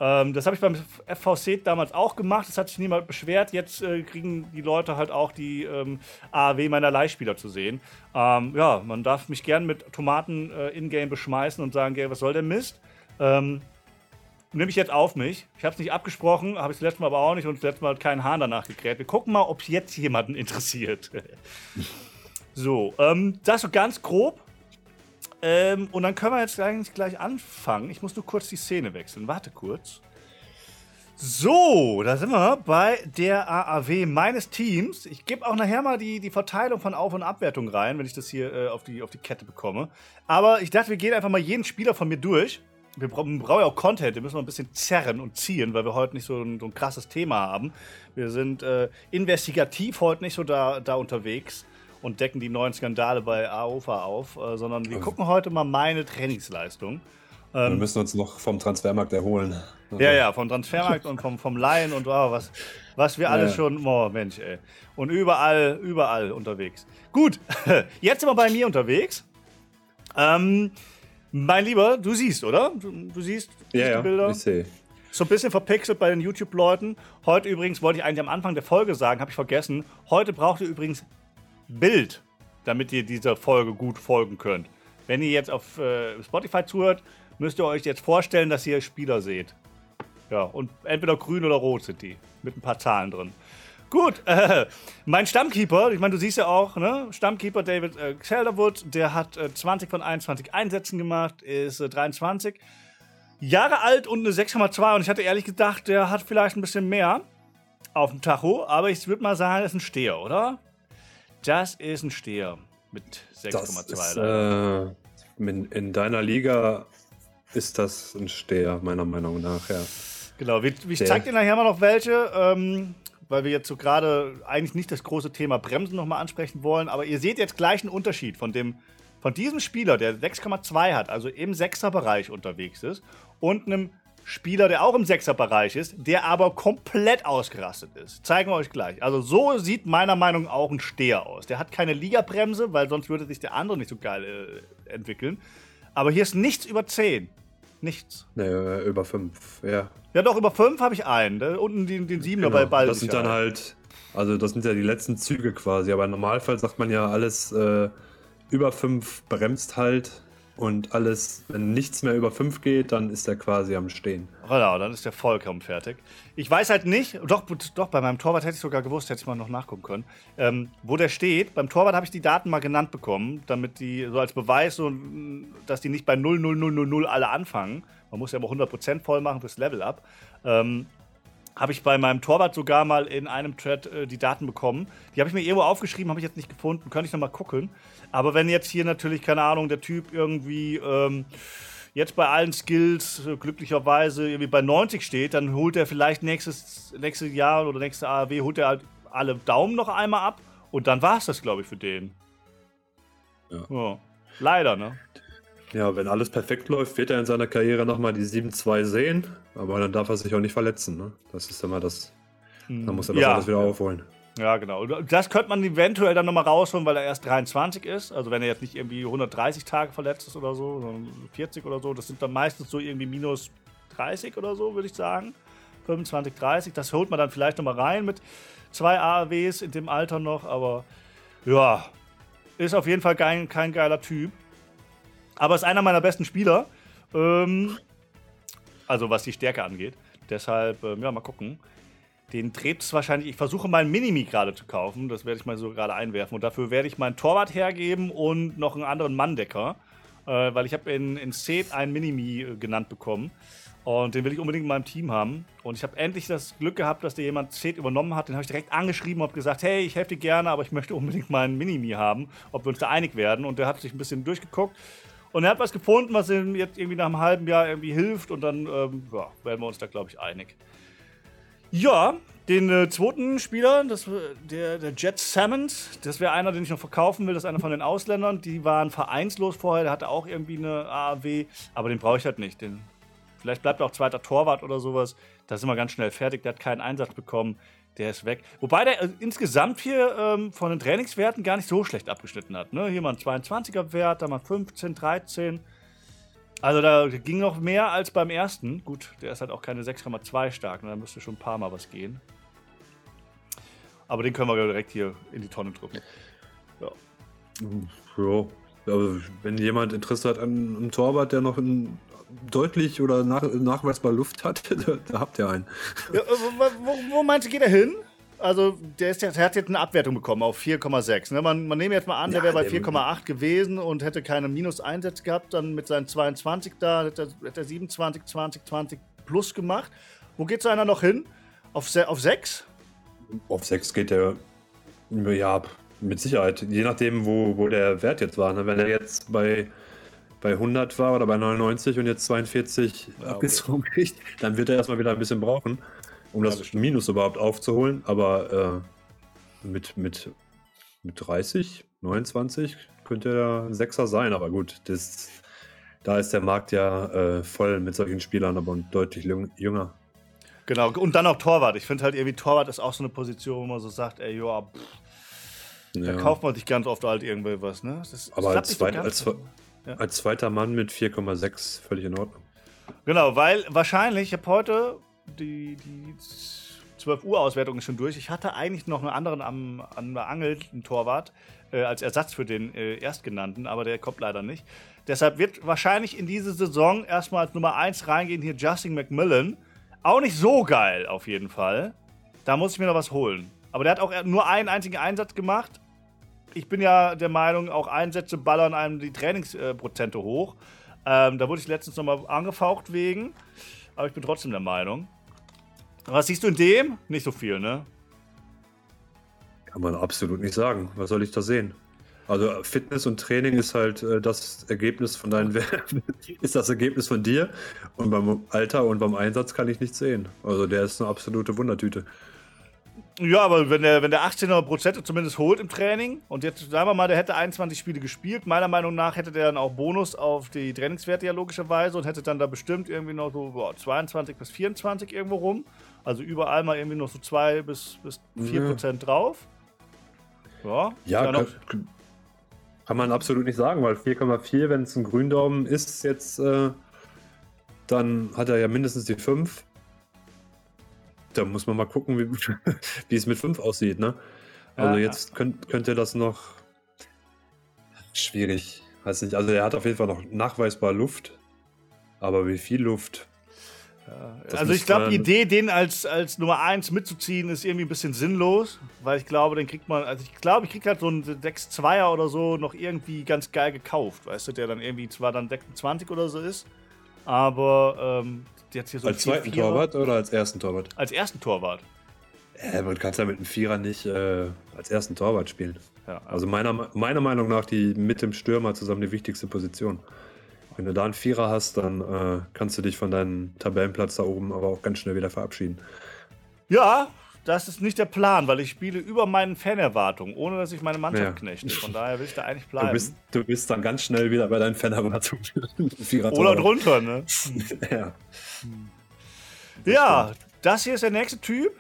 Ähm, das habe ich beim FVC damals auch gemacht. Das hat sich niemand beschwert. Jetzt äh, kriegen die Leute halt auch die ähm, AAW meiner Leihspieler zu sehen. Ähm, ja, man darf mich gern mit Tomaten äh, in-game beschmeißen und sagen, was soll der Mist? Nehme ich jetzt auf mich. Ich habe es nicht abgesprochen, habe ich das letzte Mal aber auch nicht und das letzte Mal hat keinen Hahn danach gekräht. Wir gucken mal, ob es jetzt jemanden interessiert. so, ähm, das so ganz grob. Ähm, und dann können wir jetzt eigentlich gleich anfangen. Ich muss nur kurz die Szene wechseln. Warte kurz. So, da sind wir bei der AAW meines Teams. Ich gebe auch nachher mal die, die Verteilung von Auf- und Abwertung rein, wenn ich das hier äh, auf, die, auf die Kette bekomme. Aber ich dachte, wir gehen einfach mal jeden Spieler von mir durch. Wir brauchen, ja auch Content, wir müssen mal ein bisschen zerren und ziehen, weil wir heute nicht so ein, so ein krasses Thema haben. Wir sind äh, investigativ heute nicht so da, da unterwegs und decken die neuen Skandale bei AOFA auf, äh, sondern wir also, gucken heute mal meine Trainingsleistung. Ähm, wir müssen uns noch vom Transfermarkt erholen. Ja, ja, vom Transfermarkt und vom, vom Laien und oh, was, was wir alles ja. schon, oh Mensch, ey. Und überall, überall unterwegs. Gut, jetzt sind wir bei mir unterwegs. Ähm, mein Lieber, du siehst, oder? Du, du siehst ja, die ja, Bilder? ich sehe. So ein bisschen verpixelt bei den YouTube-Leuten. Heute übrigens wollte ich eigentlich am Anfang der Folge sagen, habe ich vergessen. Heute braucht ihr übrigens Bild, damit ihr dieser Folge gut folgen könnt. Wenn ihr jetzt auf äh, Spotify zuhört, müsst ihr euch jetzt vorstellen, dass ihr Spieler seht. Ja, und entweder grün oder rot sind die. Mit ein paar Zahlen drin. Gut, äh, mein Stammkeeper, ich meine, du siehst ja auch, ne? Stammkeeper David äh, Calderwood, der hat äh, 20 von 21 Einsätzen gemacht, ist 23 äh, Jahre alt und eine 6,2 und ich hatte ehrlich gedacht, der hat vielleicht ein bisschen mehr auf dem Tacho, aber ich würde mal sagen, das ist ein Steher, oder? Das ist ein Steher mit 6,2. Äh, in, in, deiner Liga ist das ein Steher, meiner Meinung nach, ja. Genau, ich, ich zeig dir nachher mal noch welche, ähm, weil wir jetzt so gerade eigentlich nicht das große Thema Bremsen nochmal ansprechen wollen, aber ihr seht jetzt gleich einen Unterschied von dem von diesem Spieler, der 6,2 hat, also im 6er-Bereich unterwegs ist, und einem Spieler, der auch im Sechser-Bereich ist, der aber komplett ausgerastet ist. Zeigen wir euch gleich. Also so sieht meiner Meinung nach auch ein Steher aus. Der hat keine Ligabremse, weil sonst würde sich der andere nicht so geil äh, entwickeln. Aber hier ist nichts über 10. Nichts. Nee, über 5, ja. Ja, doch, über 5 habe ich einen. Da unten den, den 7er genau. bei Ball. Das sind dann halt, also das sind ja die letzten Züge quasi. Aber im Normalfall sagt man ja alles äh, über 5 bremst halt und alles, wenn nichts mehr über 5 geht, dann ist er quasi am Stehen. Genau, dann ist der vollkommen fertig. Ich weiß halt nicht, doch, doch, bei meinem Torwart hätte ich sogar gewusst, hätte ich mal noch nachgucken können, ähm, wo der steht. Beim Torwart habe ich die Daten mal genannt bekommen, damit die, so als Beweis, so, dass die nicht bei 0, 0, 0, 0, 0 alle anfangen. Man muss ja immer 100% voll machen fürs Level up. Ähm, habe ich bei meinem Torwart sogar mal in einem Thread äh, die Daten bekommen. Die habe ich mir irgendwo aufgeschrieben, habe ich jetzt nicht gefunden. Könnte ich nochmal gucken. Aber wenn jetzt hier natürlich, keine Ahnung, der Typ irgendwie ähm, jetzt bei allen Skills äh, glücklicherweise irgendwie bei 90 steht, dann holt er vielleicht nächstes, nächstes Jahr oder nächste ARW, holt er halt alle Daumen noch einmal ab. Und dann war es das, glaube ich, für den. Ja. ja. Leider, ne? Ja, wenn alles perfekt läuft, wird er in seiner Karriere nochmal die 7-2 sehen. Aber dann darf er sich auch nicht verletzen. Ne? Das ist immer das. Dann muss er das ja. alles wieder aufholen. Ja, genau. Das könnte man eventuell dann nochmal rausholen, weil er erst 23 ist. Also wenn er jetzt nicht irgendwie 130 Tage verletzt ist oder so, sondern 40 oder so. Das sind dann meistens so irgendwie minus 30 oder so, würde ich sagen. 25, 30. Das holt man dann vielleicht nochmal rein mit zwei AAWs in dem Alter noch. Aber ja, ist auf jeden Fall kein, kein geiler Typ. Aber ist einer meiner besten Spieler. Ähm, also was die Stärke angeht. Deshalb, ähm, ja, mal gucken. Den es wahrscheinlich. Ich versuche ein Minimi gerade zu kaufen. Das werde ich mal so gerade einwerfen. Und dafür werde ich meinen Torwart hergeben und noch einen anderen Manndecker. Äh, weil ich habe in, in Set einen Minimi äh, genannt bekommen. Und den will ich unbedingt in meinem Team haben. Und ich habe endlich das Glück gehabt, dass der jemand Set übernommen hat. Den habe ich direkt angeschrieben und gesagt, hey, ich helfe dir gerne, aber ich möchte unbedingt meinen Minimi haben, ob wir uns da einig werden. Und der hat sich ein bisschen durchgeguckt und er hat was gefunden, was ihm jetzt irgendwie nach einem halben Jahr irgendwie hilft und dann ähm, ja, werden wir uns da, glaube ich, einig. Ja, den äh, zweiten Spieler, das, der, der Jet Salmons, das wäre einer, den ich noch verkaufen will, das ist einer von den Ausländern. Die waren vereinslos vorher, der hatte auch irgendwie eine AAW, aber den brauche ich halt nicht. Den, vielleicht bleibt er auch zweiter Torwart oder sowas. Da sind wir ganz schnell fertig, der hat keinen Einsatz bekommen. Der ist weg. Wobei der äh, insgesamt hier ähm, von den Trainingswerten gar nicht so schlecht abgeschnitten hat. Ne? Hier mal ein 22er Wert, da mal 15, 13. Also da ging noch mehr als beim ersten. Gut, der ist halt auch keine 6,2 stark. Ne? Da müsste schon ein paar Mal was gehen. Aber den können wir direkt hier in die Tonne drücken. Ja. ja. Aber wenn jemand Interesse hat an einem Torwart, der noch ein deutlich oder nach, nachweisbar Luft hat, da, da habt ihr einen. Ja, wo, wo, meinst du, geht er hin? Also, der, ist jetzt, der hat jetzt eine Abwertung bekommen auf 4,6. Ne? Man, man nehme jetzt mal an, der wäre bei 4,8 gewesen und hätte keine Minus-Einsätze gehabt. Dann mit seinen 22 da hätte er, hätte er 27, 20, 20 plus gemacht. Wo geht so einer noch hin? Auf, auf 6? Auf 6 geht der, ja, mit Sicherheit. Je nachdem, wo, wo der Wert jetzt war. Ne? Wenn er jetzt bei bei 100 war oder bei 99 und jetzt 42 ja, abgezogen kriegt, dann wird er erstmal wieder ein bisschen brauchen, um das ja, Minus überhaupt aufzuholen. Aber äh, mit, mit, mit 30, 29 könnte er ein Sechser sein. Aber gut, das, da ist der Markt ja äh, voll mit solchen Spielern, aber deutlich jünger. Genau, und dann auch Torwart. Ich finde halt irgendwie, Torwart ist auch so eine Position, wo man so sagt, ey, joa, ja. da kauft man sich ganz oft halt irgendwie was, ne? Das, aber als, zweit, als, ja. Als zweiter Mann mit 4,6 völlig in Ordnung. Genau, weil wahrscheinlich, ich habe heute die, die 12 Uhr Auswertung ist schon durch. Ich hatte eigentlich noch einen anderen am, an der Angel, einen Torwart, äh, als Ersatz für den äh, Erstgenannten, aber der kommt leider nicht. Deshalb wird wahrscheinlich in diese Saison erstmal als Nummer 1 reingehen hier Justin McMillan. Auch nicht so geil auf jeden Fall. Da muss ich mir noch was holen. Aber der hat auch nur einen einzigen Einsatz gemacht ich bin ja der Meinung, auch Einsätze ballern einem die Trainingsprozente hoch. Ähm, da wurde ich letztens nochmal angefaucht wegen. Aber ich bin trotzdem der Meinung. Was siehst du in dem? Nicht so viel, ne? Kann man absolut nicht sagen. Was soll ich da sehen? Also Fitness und Training ist halt äh, das Ergebnis von deinen Werten, ist das Ergebnis von dir. Und beim Alter und beim Einsatz kann ich nichts sehen. Also der ist eine absolute Wundertüte. Ja, aber wenn der, wenn der 18er Prozent zumindest holt im Training und jetzt sagen wir mal, der hätte 21 Spiele gespielt, meiner Meinung nach hätte der dann auch Bonus auf die Trainingswerte ja logischerweise und hätte dann da bestimmt irgendwie noch so boah, 22 bis 24 irgendwo rum. Also überall mal irgendwie noch so 2 bis, bis 4 ja. Prozent drauf. Ja, ja kann, kann, man absolut nicht sagen, weil 4,4, wenn es ein Gründaumen ist, jetzt äh, dann hat er ja mindestens die 5 da muss man mal gucken, wie, wie es mit 5 aussieht, ne? Also ja, jetzt könnt, könnte das noch schwierig. Weiß nicht. Also er hat auf jeden Fall noch nachweisbar Luft. Aber wie viel Luft? Ja, also ich glaube, die Idee, den als, als Nummer 1 mitzuziehen, ist irgendwie ein bisschen sinnlos, weil ich glaube, den kriegt man, also ich glaube, ich krieg halt so einen 6-2er oder so noch irgendwie ganz geil gekauft, weißt du, der dann irgendwie zwar dann 26 oder so ist, aber ähm, jetzt hier so Als zweiten Torwart oder als ersten Torwart? Als ersten Torwart. Äh, man kann ja mit einem Vierer nicht äh, als ersten Torwart spielen. Ja. Also meiner, meiner Meinung nach die mit dem Stürmer zusammen die wichtigste Position. Wenn du da einen Vierer hast, dann äh, kannst du dich von deinem Tabellenplatz da oben aber auch ganz schnell wieder verabschieden. Ja, das ist nicht der Plan, weil ich spiele über meinen Fanerwartungen, ohne dass ich meine Mannschaft ja. knechte. Von daher will ich da eigentlich bleiben. Du bist, du bist dann ganz schnell wieder bei deinen Fanerwartungen. Oder drunter, ne? ja. Ja, das hier ist der nächste Typ.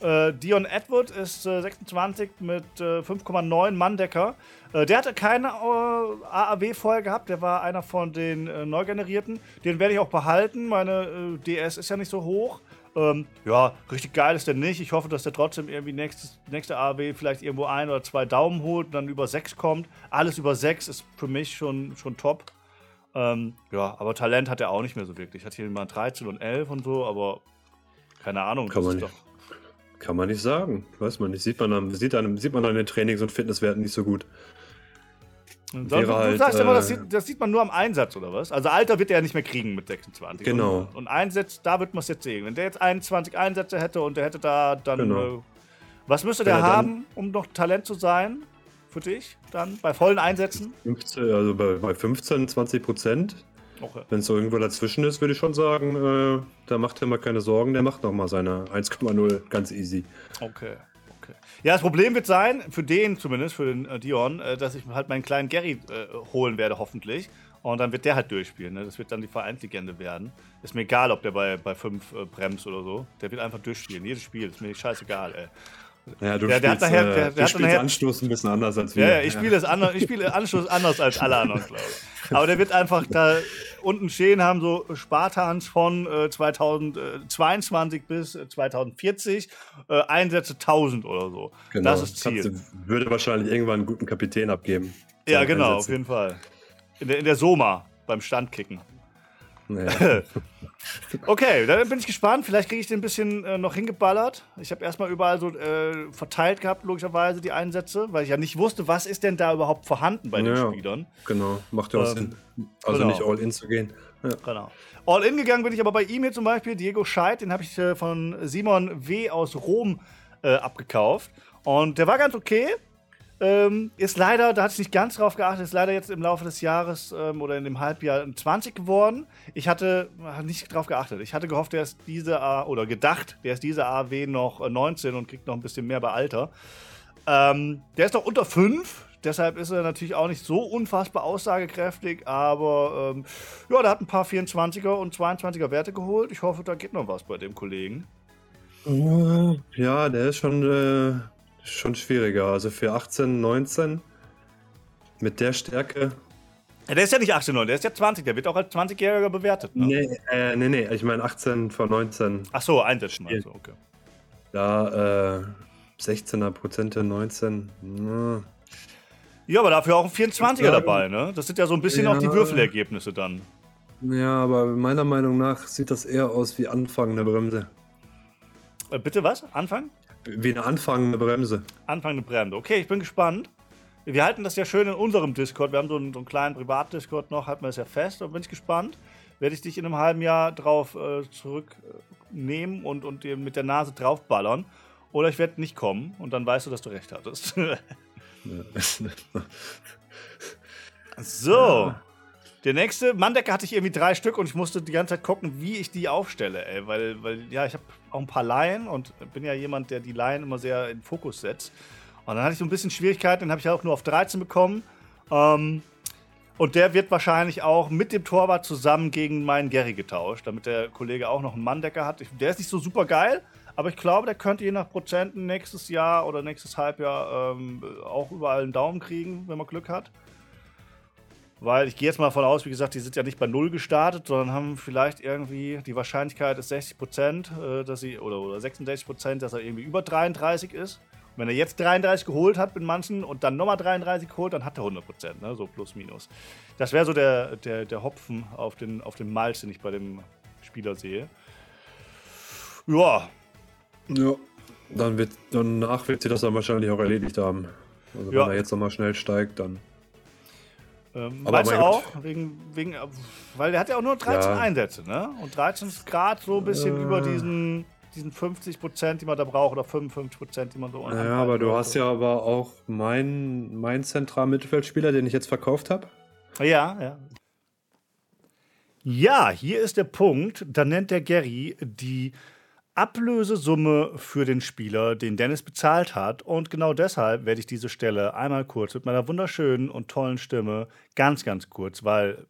Äh, Dion Edward ist äh, 26 mit äh, 5,9 Manndecker. Äh, der hatte keine äh, AAW vorher gehabt. Der war einer von den äh, neu generierten. Den werde ich auch behalten. Meine DS ist ja nicht so hoch. Ähm, ja, richtig geil ist der nicht. Ich hoffe, dass der trotzdem irgendwie nächstes, nächste AW vielleicht irgendwo ein oder zwei Daumen holt und dann über sechs kommt. Alles über sechs ist für mich schon, schon top. Ähm, ja, aber Talent hat er auch nicht mehr so wirklich. Hat hier mal 13 und 11 und so, aber keine Ahnung. Kann, man nicht, kann man nicht sagen. Weiß man nicht. Sieht man, an, sieht, an, sieht man an den Trainings- und Fitnesswerten nicht so gut. Sonst, du halt, sagst äh, immer, das sieht, das sieht, man nur am Einsatz, oder was? Also Alter wird er ja nicht mehr kriegen mit 26. Genau. Und, und Einsatz, da wird man es jetzt sehen. Wenn der jetzt 21 Einsätze hätte und der hätte da dann. Genau. Äh, was müsste der haben, um noch Talent zu sein? Für dich dann? Bei vollen Einsätzen? 15, also bei, bei 15, 20 Prozent. Okay. Wenn es so irgendwo dazwischen ist, würde ich schon sagen, äh, da macht er mal keine Sorgen, der macht nochmal seine 1,0 ganz easy. Okay. Ja, das Problem wird sein, für den zumindest, für den äh, Dion, äh, dass ich halt meinen kleinen Gary äh, holen werde, hoffentlich. Und dann wird der halt durchspielen. Ne? Das wird dann die Vereinslegende werden. Ist mir egal, ob der bei 5 bei fünf, äh, bremst oder so. Der wird einfach durchspielen. Jedes Spiel. Ist mir scheißegal, ey. Ja, du Der- der hat spielst, nachher- äh, der- der hat nachher- Anstoß ein bisschen anders als wir. Ja, ja, ich spiele ich spiele Anschluss anders als alle anderen, glaube ich. Aber der wird einfach da unten stehen haben, so Spartans von äh, 2022 bis äh, 2040, äh, Einsätze 1000 oder so. Genau. Das ist Ziel. Kannst würde wahrscheinlich irgendwann einen guten Kapitän abgeben. ja, genau, auf Einsetzen. jeden Fall. In der, in der Soma beim Standkicken. Ja. Okay, dann bin ich gespannt. Vielleicht kriege ich den ein bisschen äh, noch hingeballert. Ich habe erstmal überall so äh, verteilt gehabt, logischerweise, die Einsätze, weil ich ja nicht wusste, was ist denn da überhaupt vorhanden bei den Ja. Spielern. genau, macht ja auch Ähm, Sinn. Also genau. nicht all in zu gehen. Ja. Genau. All in gegangen bin ich aber bei ihm hier zum Beispiel. Diego Scheid, den habe ich äh, von Simon W. aus Rom äh, abgekauft. Und der war ganz okay. Ähm, ist leider, da hatte ich nicht ganz drauf geachtet, ist leider jetzt im Laufe des Jahres ähm, oder in dem Halbjahr ein 20 geworden. Ich hatte äh, nicht drauf geachtet. Ich hatte gehofft, der ist diese A oder gedacht, der ist diese AW noch äh, 19 und kriegt noch ein bisschen mehr bei Alter. Ähm, der ist noch unter 5, deshalb ist er natürlich auch nicht so unfassbar aussagekräftig, aber ähm, ja, der hat ein paar 24er und 22er Werte geholt. Ich hoffe, da geht noch was bei dem Kollegen. Ja, der ist schon, äh, schon schwieriger. Also für 18, 19 mit der Stärke. Ja, der ist ja nicht 18, der ist ja 20, der wird auch als 20-Jähriger bewertet. Ne? Nee, äh, nee, nee, ich meine 18 von 19. Ach so, einsetzen also, okay. Da äh, 16er Prozente, 19. Ja. Ja, aber dafür auch ein 24er Ja. dabei, ne? Das sind ja so ein bisschen auch die Ja. Würfelergebnisse dann. ja, aber meiner Meinung nach sieht das eher aus wie anfangende Bremse. Äh, bitte was? Anfang? Wie eine anfangende Bremse. Anfang eine Bremse. Okay, ich bin gespannt. Wir halten das ja schön in unserem Discord. Wir haben so einen, so einen kleinen Privat-Discord noch, halten wir das ja fest. Da bin ich gespannt. Werde ich dich in einem halben Jahr drauf äh, zurücknehmen und, und dir mit der Nase draufballern. Oder ich werde nicht kommen und dann weißt du, dass du recht hattest. so. Der nächste, Mandecker hatte ich irgendwie drei Stück und ich musste die ganze Zeit gucken, wie ich die aufstelle, ey. Weil, weil ja, ich habe auch ein paar Laien und bin ja jemand, der die Laien immer sehr in Fokus setzt. Und dann hatte ich so ein bisschen Schwierigkeiten, den habe ich auch nur auf 13 bekommen. Ähm, und der wird wahrscheinlich auch mit dem Torwart zusammen gegen meinen Gary getauscht, damit der Kollege auch noch einen Manndecker hat. Ich, der ist nicht so super geil, aber ich glaube, der könnte je nach Prozenten nächstes Jahr oder nächstes Halbjahr ähm, auch überall einen Daumen kriegen, wenn man Glück hat. Weil ich gehe jetzt mal davon aus, wie gesagt, die sind ja nicht bei Null gestartet, sondern haben vielleicht irgendwie, die Wahrscheinlichkeit ist 60 Prozent, äh, dass sie, oder, oder 66 Prozent, dass er irgendwie über 33 ist. Und wenn er jetzt 33 geholt hat mit manchen und dann nochmal 33 geholt, dann hat er 100 Prozent, ne? so plus minus. Das wäre so der, der, der Hopfen auf den, auf den Malz, den ich bei dem Spieler sehe. Ja, Ja. Dann wird, danach wird sie das dann wahrscheinlich auch erledigt haben. Also Ja. wenn er jetzt nochmal schnell steigt, dann. Ähm, Aber weißt du auch, wegen, wegen, weil der hat ja auch nur 13 Ja. Einsätze, ne? Und 13 ist gerade so ein bisschen Äh. über diesen, diesen 50 Prozent, die man da braucht, oder 55 Prozent, die man so Ja, aber du hast ja aber auch meinen mein Zentral-Mittelfeldspieler, den ich jetzt verkauft habe. Ja, ja. Ja, hier ist der Punkt. Da nennt der Gary die Ablösesumme für den Spieler, den Dennis bezahlt hat. Und genau deshalb werde ich diese Stelle einmal kurz mit meiner wunderschönen und tollen Stimme, ganz, ganz kurz, weil,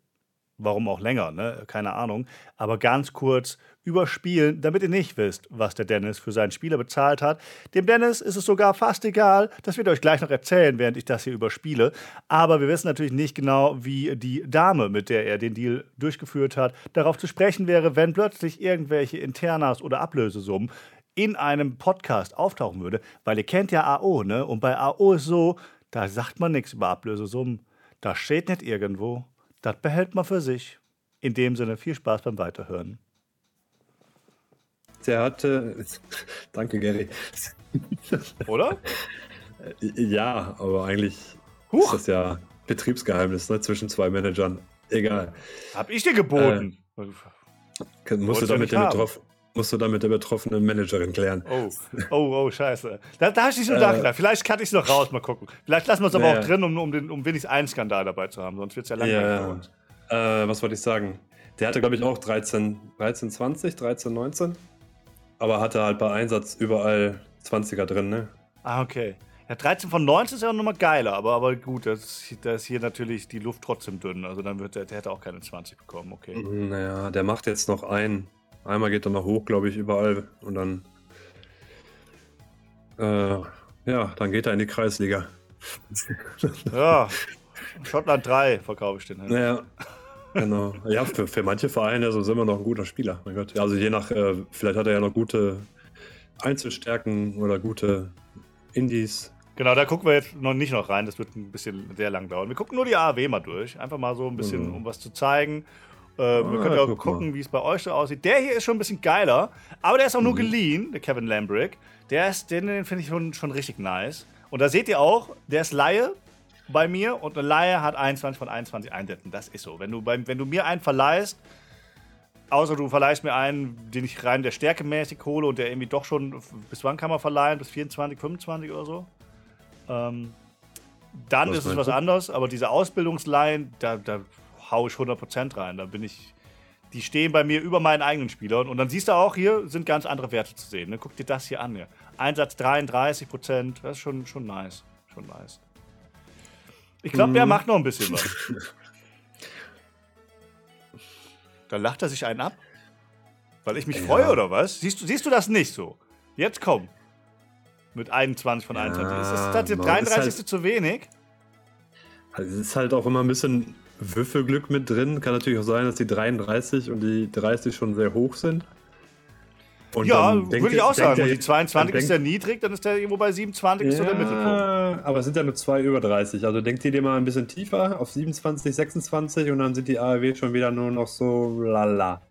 warum auch länger, ne? Keine Ahnung, aber ganz kurz überspielen, damit ihr nicht wisst, was der Dennis für seinen Spieler bezahlt hat. Dem Dennis ist es sogar fast egal. Das wird er euch gleich noch erzählen, während ich das hier überspiele. Aber wir wissen natürlich nicht genau, wie die Dame, mit der er den Deal durchgeführt hat, darauf zu sprechen wäre, wenn plötzlich irgendwelche Internas oder Ablösesummen in einem Podcast auftauchen würde. Weil ihr kennt ja AO, ne? Und bei AO ist so, da sagt man nichts über Ablösesummen. Das steht nicht irgendwo. Das behält man für sich. In dem Sinne, viel Spaß beim Weiterhören. Der hatte. Danke, Gary. Oder? Ja, aber eigentlich Huch. ist das ja Betriebsgeheimnis ne, zwischen zwei Managern. Egal. Hab ich dir geboten. Musst Wolltest du, ja damit haben. betroff, musst du damit der betroffenen Managerin klären. Oh, oh, oh, scheiße. Da, da habe ich nicht so Äh. nachgedacht. Vielleicht kann ich es noch raus, mal gucken. Vielleicht lassen wir es aber Ja, auch drin, um, um, den, um wenigstens einen Skandal dabei zu haben, sonst wird es ja langweilig Ja. Äh, was wollte ich sagen? Der hatte, glaube ich, auch 13, 13, 20, 13, 19. Aber hatte halt bei Einsatz überall 20er drin, ne? Ah, okay. Ja, 13 von 19 ist ja nochmal geiler, aber, aber gut, das, da ist hier natürlich die Luft trotzdem dünn. Also dann wird der, der hätte auch keine 20 bekommen, okay. Naja, der macht jetzt noch ein. Einmal geht er noch hoch, glaube ich, überall. Und dann. Äh, ja, dann geht er in die Kreisliga. Ja, Schottland 3 verkaufe ich den. hin. Naja, genau. Ja, für, für manche Vereine also sind wir noch ein guter Spieler. Mein Gott. Also je nach, äh, vielleicht hat er ja noch gute Einzelstärken oder gute Indies. Genau, da gucken wir jetzt noch nicht noch rein. Das wird ein bisschen sehr lang dauern. Wir gucken nur die AAW mal durch. Einfach mal so ein bisschen, Mhm. um was zu zeigen. Äh, wir können ja auch guck gucken, wie es bei euch so aussieht. Der hier ist schon ein bisschen geiler, aber der ist auch Mhm. nur geliehen, der Kevin Lambrick. Der ist, den, den finde ich schon, schon richtig nice. Und da seht ihr auch, der ist Laie bei mir und eine Laie hat 21 von 21 Einsätzen. Das ist so. Wenn du, beim, wenn du mir einen verleihst, außer du verleihst mir einen, den ich rein der Stärke mäßig hole und der irgendwie doch schon, bis wann kann man verleihen? Bis 24, 25 oder so? Ähm, dann Was ist es was anderes, aber diese Ausbildungsleihen, da, da hau ich 100% rein. Da bin ich, die stehen bei mir über meinen eigenen Spielern. Und dann siehst du auch, hier sind ganz andere Werte zu sehen. Ne? Guck dir das hier an. Hier. Einsatz 33%, das ist schon, schon nice. Schon nice. Ich glaube, der Mhm. macht noch ein bisschen was. da lacht er sich einen ab. Weil ich mich Ja. freue, oder was? Siehst du, siehst du das nicht so? Jetzt komm. Mit 21 von 21. ist das, das Ja, der Mann, ist 33. halt- zu wenig? Also es ist halt auch immer ein bisschen Würfelglück mit drin. Kann natürlich auch sein, dass die 33 und die 30 schon sehr hoch sind. Und ja, würde ich auch sagen. denkt er die jetzt- 22 dann ist ja niedrig, dann ist der irgendwo bei 27 ist so der Mittelpunkt. Ja, aber es sind ja nur zwei über 30. Also denkt ihr dir mal ein bisschen tiefer auf 27, 26 und dann sind die ARW schon wieder nur noch so lala.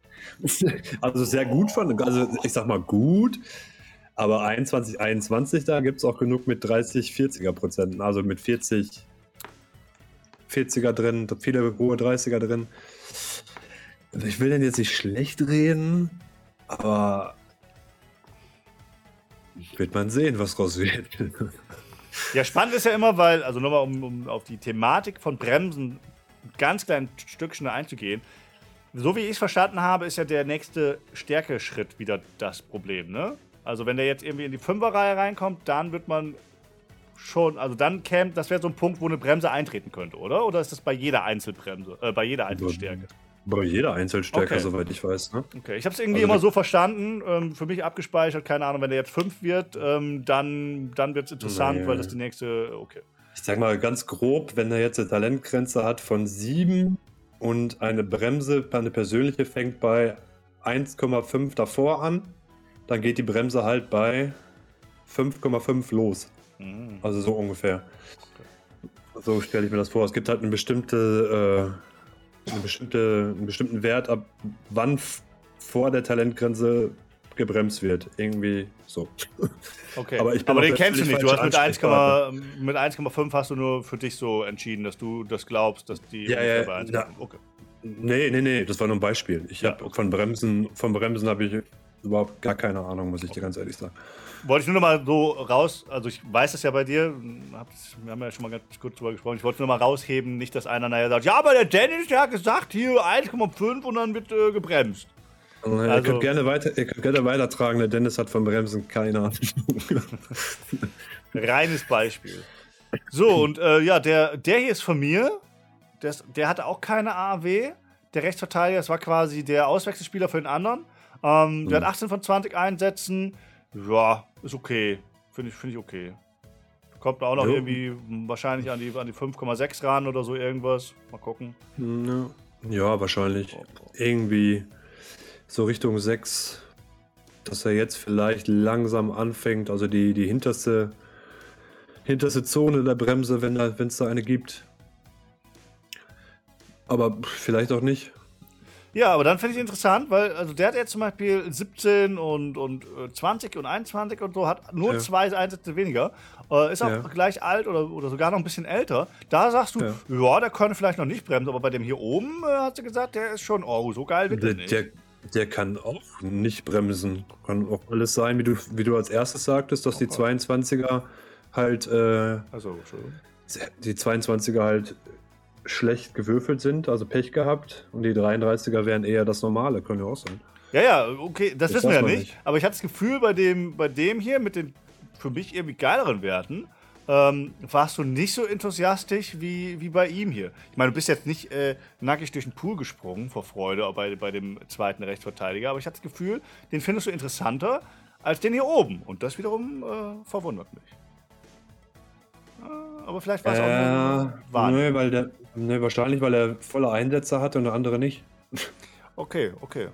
Also sehr gut von, also ich sag mal gut, aber 21, 21, da gibt es auch genug mit 30, 40er Prozenten. Also mit 40, 40er drin, viele hohe 30er drin. Also Ich will denn jetzt nicht schlecht reden, aber wird man sehen, was raus wird. Ja, spannend ist ja immer, weil, also nochmal, um, um auf die Thematik von Bremsen ein ganz klein Stückchen einzugehen. So wie ich es verstanden habe, ist ja der nächste Stärkeschritt wieder das Problem, ne? Also wenn der jetzt irgendwie in die Fünferreihe reinkommt, dann wird man schon, also dann käme, das wäre so ein Punkt, wo eine Bremse eintreten könnte, oder? Oder ist das bei jeder Einzelbremse, äh, bei jeder Einzelstärke? Bei jeder Einzelstärke, Okay. soweit ich weiß. Ne? Okay, ich habe es irgendwie Also immer so verstanden, ähm, für mich abgespeichert, keine Ahnung, wenn der jetzt 5 wird, ähm, dann, dann wird es interessant, Nee. weil das die nächste, okay. Ich sag mal ganz grob, wenn er jetzt eine Talentgrenze hat von 7 und eine Bremse, eine persönliche fängt bei 1,5 davor an, dann geht die Bremse halt bei 5,5 los. Mhm. Also so ungefähr. So stelle ich mir das vor. Es gibt halt eine bestimmte, äh, eine bestimmte, einen bestimmten Wert, ab wann vor der Talentgrenze gebremst wird. Irgendwie so. Okay, Aber aber, den kennst du nicht. Du hast mit falsche 1,5 mit 1,5 hast du nur für dich so entschieden, dass du das glaubst, dass die Ja, ja, bei 1,5 ja. Okay. Nee, nee, nee, das war nur ein Beispiel. Ich Ja, habe okay. von Bremsen, von Bremsen habe ich überhaupt gar keine Ahnung, muss ich dir ganz ehrlich sagen. Wollte ich nur noch mal so raus, also ich weiß es ja bei dir, wir haben ja schon mal ganz kurz drüber gesprochen, ich wollte nur mal rausheben, nicht, dass einer nachher sagt, ja, aber der Dennis, der hat gesagt, hier 1,5 und dann wird äh, gebremst. ihr, Also- könnt gerne weiter, ihr könnt gerne weitertragen, der Dennis hat von Bremsen keine Ahnung. Reines Beispiel. So, und äh, ja, der, der hier ist von mir. Der, ist, der hatte auch keine AAW. Der Rechtsverteidiger, das war quasi der Auswechselspieler für den anderen. Ähm, Der Mhm. hat 18 von 20 Einsätzen. Ja, ist okay. Finde ich, find ich okay. Kommt auch noch Jo. irgendwie wahrscheinlich an die, an die 5,6 ran oder so irgendwas. Mal gucken. Ja, ja, wahrscheinlich. Irgendwie so Richtung 6, dass er jetzt vielleicht langsam anfängt, also die, die hinterste, hinterste Zone der Bremse, wenn es da eine gibt. Aber vielleicht auch nicht. Ja, aber dann finde ich interessant, weil also der hat jetzt zum Beispiel 17 und, und äh, 20 und 21 und so, hat nur Ja. zwei Einsätze weniger, äh, ist auch Ja. gleich alt oder, oder sogar noch ein bisschen älter. Da sagst du, ja, Ja. der könnte vielleicht noch nicht bremsen, aber bei dem hier oben äh, hat sie gesagt, der ist schon, oh, so geil wird der, Der, nicht. der, der kann auch nicht bremsen. Kann auch alles sein, wie du, wie du als erstes sagtest, dass die 22er halt, äh, also, Entschuldigung. die 22er halt schlecht gewürfelt sind, also Pech gehabt. Und die 33er wären eher das Normale, können ja auch sein. Ja, ja, okay, das, Das wissen wir ja nicht. nicht. Aber ich hatte das Gefühl, bei dem, bei dem hier mit den für mich irgendwie geileren Werten, ähm, warst du nicht so enthusiastisch wie, wie bei ihm hier. Ich meine, du bist jetzt nicht äh, nackig durch den Pool gesprungen vor Freude bei, bei dem zweiten Rechtsverteidiger, aber ich hatte das Gefühl, den findest du interessanter als den hier oben. Und das wiederum äh, verwundert mich. Aber vielleicht war es auch Äh, Wahn. nö, weil der, nö, wahrscheinlich, weil er volle Einsätze hatte und der andere nicht. Okay, okay.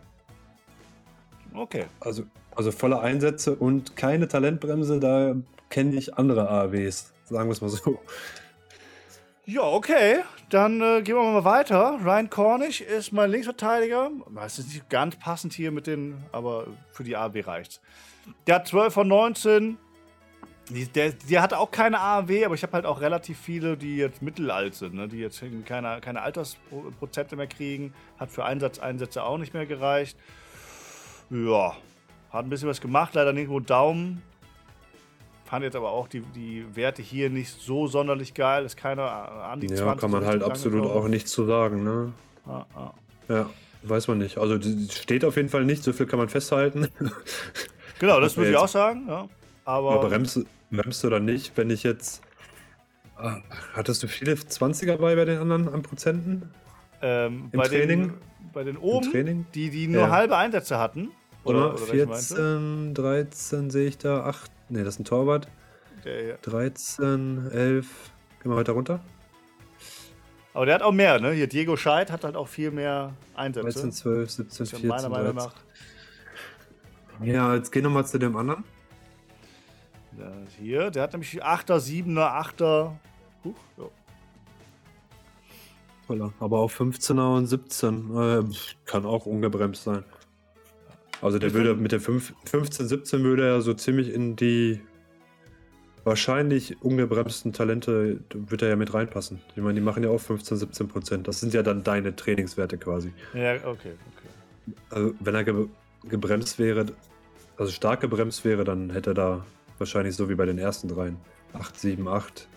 Okay. Also, also volle Einsätze und keine Talentbremse, da kenne ich andere AAWs. Sagen wir es mal so. Ja, okay. Dann äh, gehen wir mal weiter. Ryan Cornish ist mein Linksverteidiger. Das ist nicht ganz passend hier mit den, aber für die AW reicht's. Der hat 12 von 19. Der, der hat auch keine AW, aber ich habe halt auch relativ viele, die jetzt mittelalt sind, ne? die jetzt keine, keine Altersprozente mehr kriegen. Hat für Einsatzeinsätze auch nicht mehr gereicht. Ja, hat ein bisschen was gemacht, leider nirgendwo Daumen. Fand jetzt aber auch die, die Werte hier nicht so sonderlich geil. Ist keiner an die 20. Ja, kann man halt absolut rangekommen. auch nichts zu sagen, ne? Ah, ah. Ja, weiß man nicht. Also steht auf jeden Fall nicht, so viel kann man festhalten. Genau, das würde ich auch sagen. Ja. Aber, Aber bremst, bremst du dann nicht, wenn ich jetzt. Ah, Hattest du viele 20er bei bei den anderen an Prozenten? ähm, im bei, Training? Den, bei den oben, die, die nur Ja. halbe Einsätze hatten. Oder, Oder, oder welche meinst du? 14, 13 sehe ich da, 8. Ne, das ist ein Torwart. Der hier. 13, 11. Gehen wir weiter runter. Aber der hat auch mehr, ne? Hier Diego Scheid hat halt auch viel mehr Einsätze. 13, 12, 17, Ist ja 14. meiner Meinung 13. nach. Ja, jetzt gehen wir mal zu dem anderen. Ja, hier, der hat nämlich 8er, 7er, 8er. Huch, ja. Aber auch 15er und 17. Äh, kann auch ungebremst sein. Also der würde mit der 5, 15, 17 würde er so ziemlich in die wahrscheinlich ungebremsten Talente, wird er ja mit reinpassen. Ich meine, die machen ja auch 15, 17 Prozent. Das sind ja dann deine Trainingswerte quasi. Ja, okay, okay. Also wenn er ge gebremst wäre, also stark gebremst wäre, dann hätte er da wahrscheinlich so wie bei den ersten dreien. 8, 7, 8.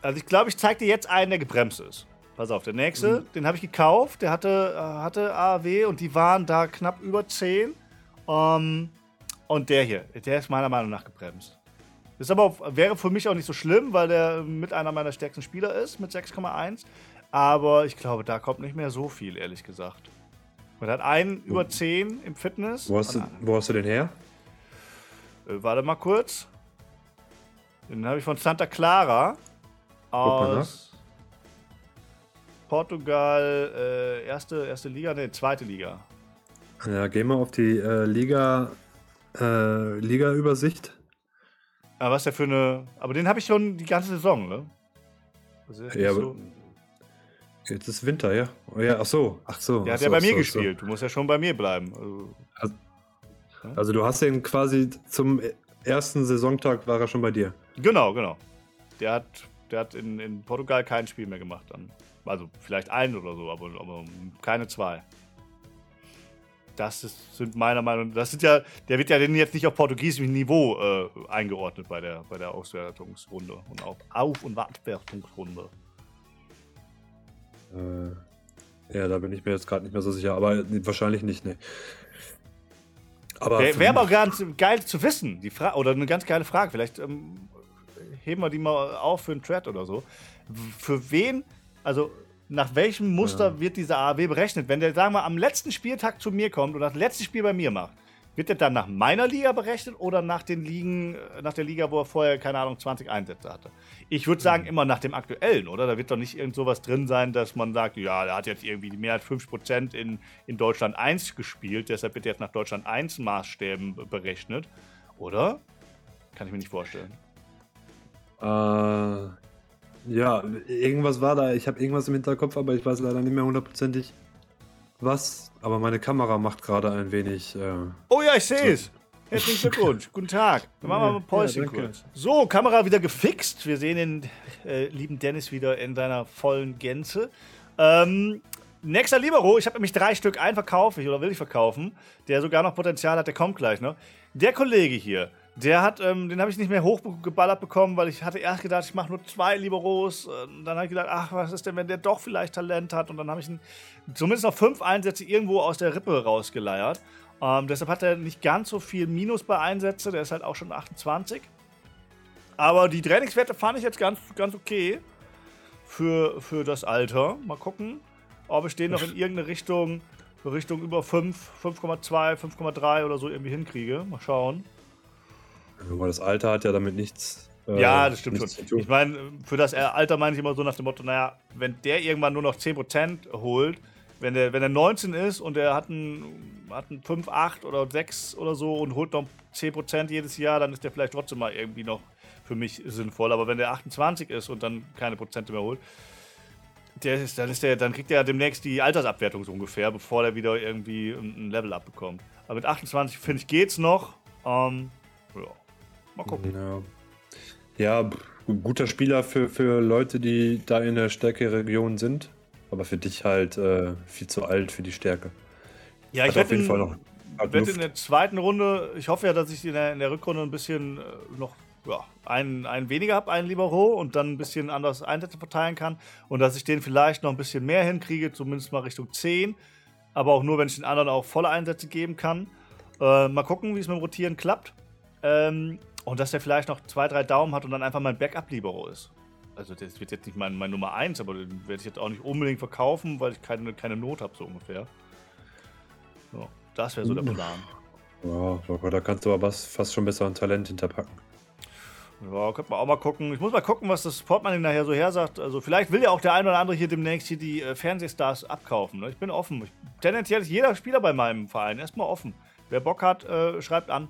Also ich glaube, ich zeige dir jetzt einen, der gebremst ist. Pass auf, der nächste, Mhm. den habe ich gekauft, der hatte, äh, hatte AAW und die waren da knapp über 10. Ähm, und der hier, der ist meiner Meinung nach gebremst. Ist aber wäre für mich auch nicht so schlimm, weil der mit einer meiner stärksten Spieler ist, mit 6,1. Aber ich glaube, da kommt nicht mehr so viel, ehrlich gesagt. Man hat einen über 10 im Fitness. Wo hast, du, wo hast du den her? Äh, warte mal kurz. Den habe ich von Santa Clara mal aus Portugal, äh, erste, erste Liga, ne, zweite Liga. Ja, gehen wir auf die äh, Liga, äh, Liga-Übersicht. Aber was der für eine. Aber den habe ich schon die ganze Saison, ne? Also ist Ja, so, Jetzt ist Winter, ja. Oh, ja, ach so, ach so. der hat so, ja bei mir so, gespielt. Du musst ja schon bei mir bleiben. Also, So. Also du hast den quasi zum ersten Saisontag war er schon bei dir. Genau, genau. Der hat, der hat in, in Portugal kein Spiel mehr gemacht dann. Also vielleicht ein oder so, aber, aber keine zwei. Das ist, sind meiner Meinung nach, das sind ja, der wird ja denn jetzt nicht auf portugiesischem Niveau äh, eingeordnet bei der, bei der Auswertungsrunde und auch Auf- und Abwertungsrunde. Äh, ja, da bin ich mir jetzt gerade nicht mehr so sicher, aber wahrscheinlich nicht, ne. Aber Wäre wär aber ganz geil zu wissen, die Frage, oder eine ganz geile Frage. Vielleicht ähm, heben wir die mal auf für einen Thread oder so. Für wen, also nach welchem Muster wird dieser AAW berechnet? Wenn der, sagen wir, am letzten Spieltag zu mir kommt und das letzte Spiel bei mir macht, wird der dann nach meiner Liga berechnet oder nach den Ligen, nach der Liga, wo er vorher, keine Ahnung, 20 Einsätze hatte? Ich würde sagen, immer nach dem aktuellen, oder? Da wird doch nicht irgend sowas drin sein, dass man sagt, ja, der hat jetzt irgendwie mehr als 5% in, in Deutschland 1 gespielt, deshalb wird jetzt nach Deutschland 1 Maßstäben be- berechnet. Oder? Kann ich mir nicht vorstellen. Äh, ja, irgendwas war da. Ich habe irgendwas im Hinterkopf, aber ich weiß leider nicht mehr hundertprozentig was. Aber meine Kamera macht gerade ein wenig. Äh, Oh ja, ich sehe es. Herzlichen Glückwunsch. Guten Tag. Dann machen wir mal ein Päuschen Ja, kurz. So, Kamera wieder gefixt. Wir sehen den äh, lieben Dennis wieder in seiner vollen Gänze. Ähm, nächster Libero. Ich habe nämlich drei Stück. Einen verkaufe ich oder will ich verkaufen. Der sogar noch Potenzial hat. Der kommt gleich noch. Der Kollege hier. Der hat, ähm, den habe ich nicht mehr hochgeballert bekommen, weil ich hatte erst gedacht, ich mache nur zwei Liberos. Ähm, Dann habe ich gedacht, ach, was ist denn, wenn der doch vielleicht Talent hat? Und dann habe ich ihn zumindest noch fünf Einsätze irgendwo aus der Rippe rausgeleiert. Ähm, deshalb hat er nicht ganz so viel Minus bei Einsätze. Der ist halt auch schon 28. Aber die Trainingswerte fand ich jetzt ganz, ganz okay für, für das Alter. Mal gucken, ob ich den noch in irgendeine Richtung, Richtung über 5, 5,2, 5,3 oder so irgendwie hinkriege. Mal schauen. Aber das Alter hat ja damit nichts. Äh, ja, das stimmt schon. Ich meine, für das Alter meine ich immer so nach dem Motto, naja, wenn der irgendwann nur noch 10% holt, wenn der, wenn er 19 ist und er hat einen, hat einen 5, 8 oder 6 oder so und holt noch 10% jedes Jahr, dann ist der vielleicht trotzdem mal irgendwie noch für mich sinnvoll. Aber wenn der 28 ist und dann keine Prozente mehr holt, der ist, dann, ist der, dann kriegt er demnächst die Altersabwertung so ungefähr, bevor er wieder irgendwie ein Level abbekommt. Aber mit 28, finde ich, geht's noch. Ähm. Mal gucken. Ja. ja, guter Spieler für, für Leute, die da in der Stärkeregion sind. Aber für dich halt äh, viel zu alt für die Stärke. Ja, ich werde in, werd in der zweiten Runde, ich hoffe ja, dass ich in der, in der Rückrunde ein bisschen äh, noch ja, einen, einen weniger habe, einen Libero und dann ein bisschen anders Einsätze verteilen kann und dass ich den vielleicht noch ein bisschen mehr hinkriege, zumindest mal Richtung 10, aber auch nur, wenn ich den anderen auch volle Einsätze geben kann. Äh, mal gucken, wie es mit dem Rotieren klappt. Ähm, und dass der vielleicht noch zwei, drei Daumen hat und dann einfach mein Backup-Libero ist. Also das wird jetzt nicht mein, mein Nummer 1, aber den werde ich jetzt auch nicht unbedingt verkaufen, weil ich keine, keine Not habe, so ungefähr. So, das wäre so der Plan. Ja, da kannst du aber fast schon besser ein Talent hinterpacken. Ja, könnte man auch mal gucken. Ich muss mal gucken, was das Portemonnaie nachher so her sagt. Also vielleicht will ja auch der ein oder andere hier demnächst hier die äh, Fernsehstars abkaufen. Ne? Ich bin offen. Ich, tendenziell ist jeder Spieler bei meinem Verein erstmal offen. Wer Bock hat, äh, schreibt an.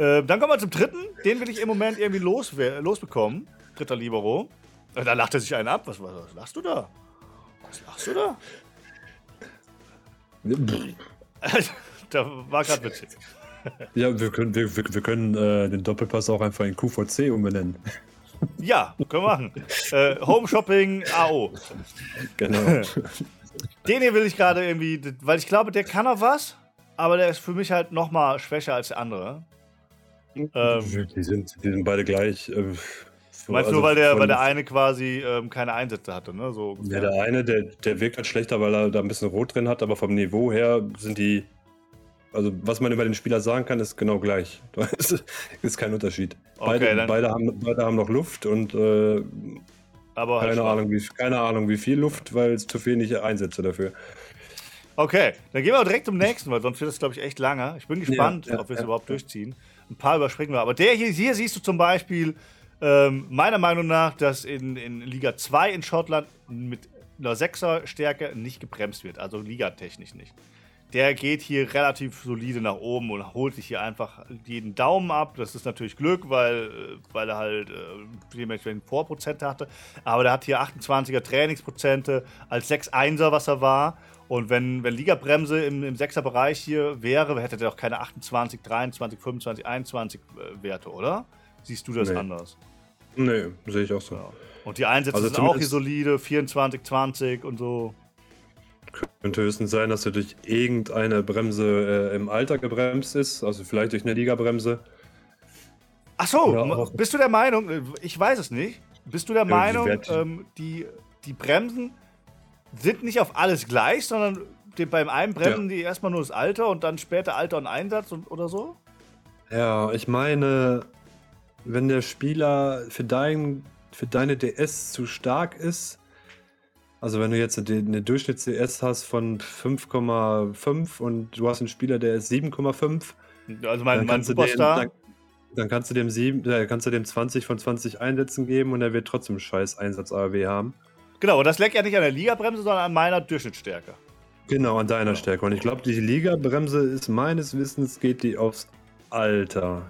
Äh, dann kommen wir zum dritten. Den will ich im Moment irgendwie los, losbekommen. Dritter Libero. Äh, da lacht er sich einen ab. Was, was, was lachst du da? Was lachst du da? da war gerade witzig. Ja, wir können, wir, wir können äh, den Doppelpass auch einfach in QVC umbenennen. Ja, können wir machen. äh, Home Shopping AO. Genau. Den hier will ich gerade irgendwie, weil ich glaube, der kann auch was, aber der ist für mich halt noch mal schwächer als der andere. Ähm, die, sind, die sind beide gleich. Äh, so, meinst du, also weil der, weil der eine quasi ähm, keine Einsätze hatte, ne? So ja, der eine, der, der wirkt halt schlechter, weil er da ein bisschen Rot drin hat, aber vom Niveau her sind die also, was man über den Spieler sagen kann, ist genau gleich. Ist kein Unterschied. Beide, okay, beide, haben, beide haben noch Luft und äh, aber halt keine, Ahnung, wie, keine Ahnung, wie viel Luft, weil es zu wenig Einsätze dafür. Okay, dann gehen wir direkt zum nächsten, weil sonst wird das, glaube ich, echt lange. Ich bin gespannt, ja, ja, ob wir es ja, überhaupt durchziehen. Ein paar überspringen wir. Aber der hier, hier siehst du zum Beispiel, ähm, meiner Meinung nach, dass in, in Liga 2 in Schottland mit einer 6er Stärke nicht gebremst wird. Also ligatechnisch nicht der geht hier relativ solide nach oben und holt sich hier einfach jeden Daumen ab. Das ist natürlich Glück, weil, äh, weil er halt äh, dementsprechend Vorprozente hatte. Aber der hat hier 28er Trainingsprozente als 6-1er, was er war. Und wenn, wenn Ligabremse im, im 6er Bereich hier wäre, hätte der doch keine 28, 23, 25, 21 äh, Werte, oder? Siehst du das nee. anders? Nee, sehe ich auch so. Ja. Und die Einsätze also sind auch hier solide, 24, 20 und so. Könnte höchstens sein, dass er durch irgendeine Bremse äh, im Alter gebremst ist, also vielleicht durch eine Ligabremse. Ach so, bist du der Meinung, äh, ich weiß es nicht, bist du der ja, Meinung, ähm, die, die Bremsen sind nicht auf alles gleich, sondern die, beim einen bremsen ja. die erstmal nur das Alter und dann später Alter und Einsatz und, oder so? Ja, ich meine, wenn der Spieler für, dein, für deine DS zu stark ist, also wenn du jetzt eine Durchschnitts-CS hast von 5,5 und du hast einen Spieler, der ist 7,5. Also mein, mein Superstar. Den, dann, dann, kannst du dem 7, äh, kannst du dem 20 von 20 Einsätzen geben und er wird trotzdem scheiß Einsatz AW haben. Genau, und das leckt ja nicht an der Ligabremse, sondern an meiner Durchschnittsstärke. Genau, an deiner. Stärke. Und ich glaube, die Ligabremse ist meines Wissens geht die aufs Alter.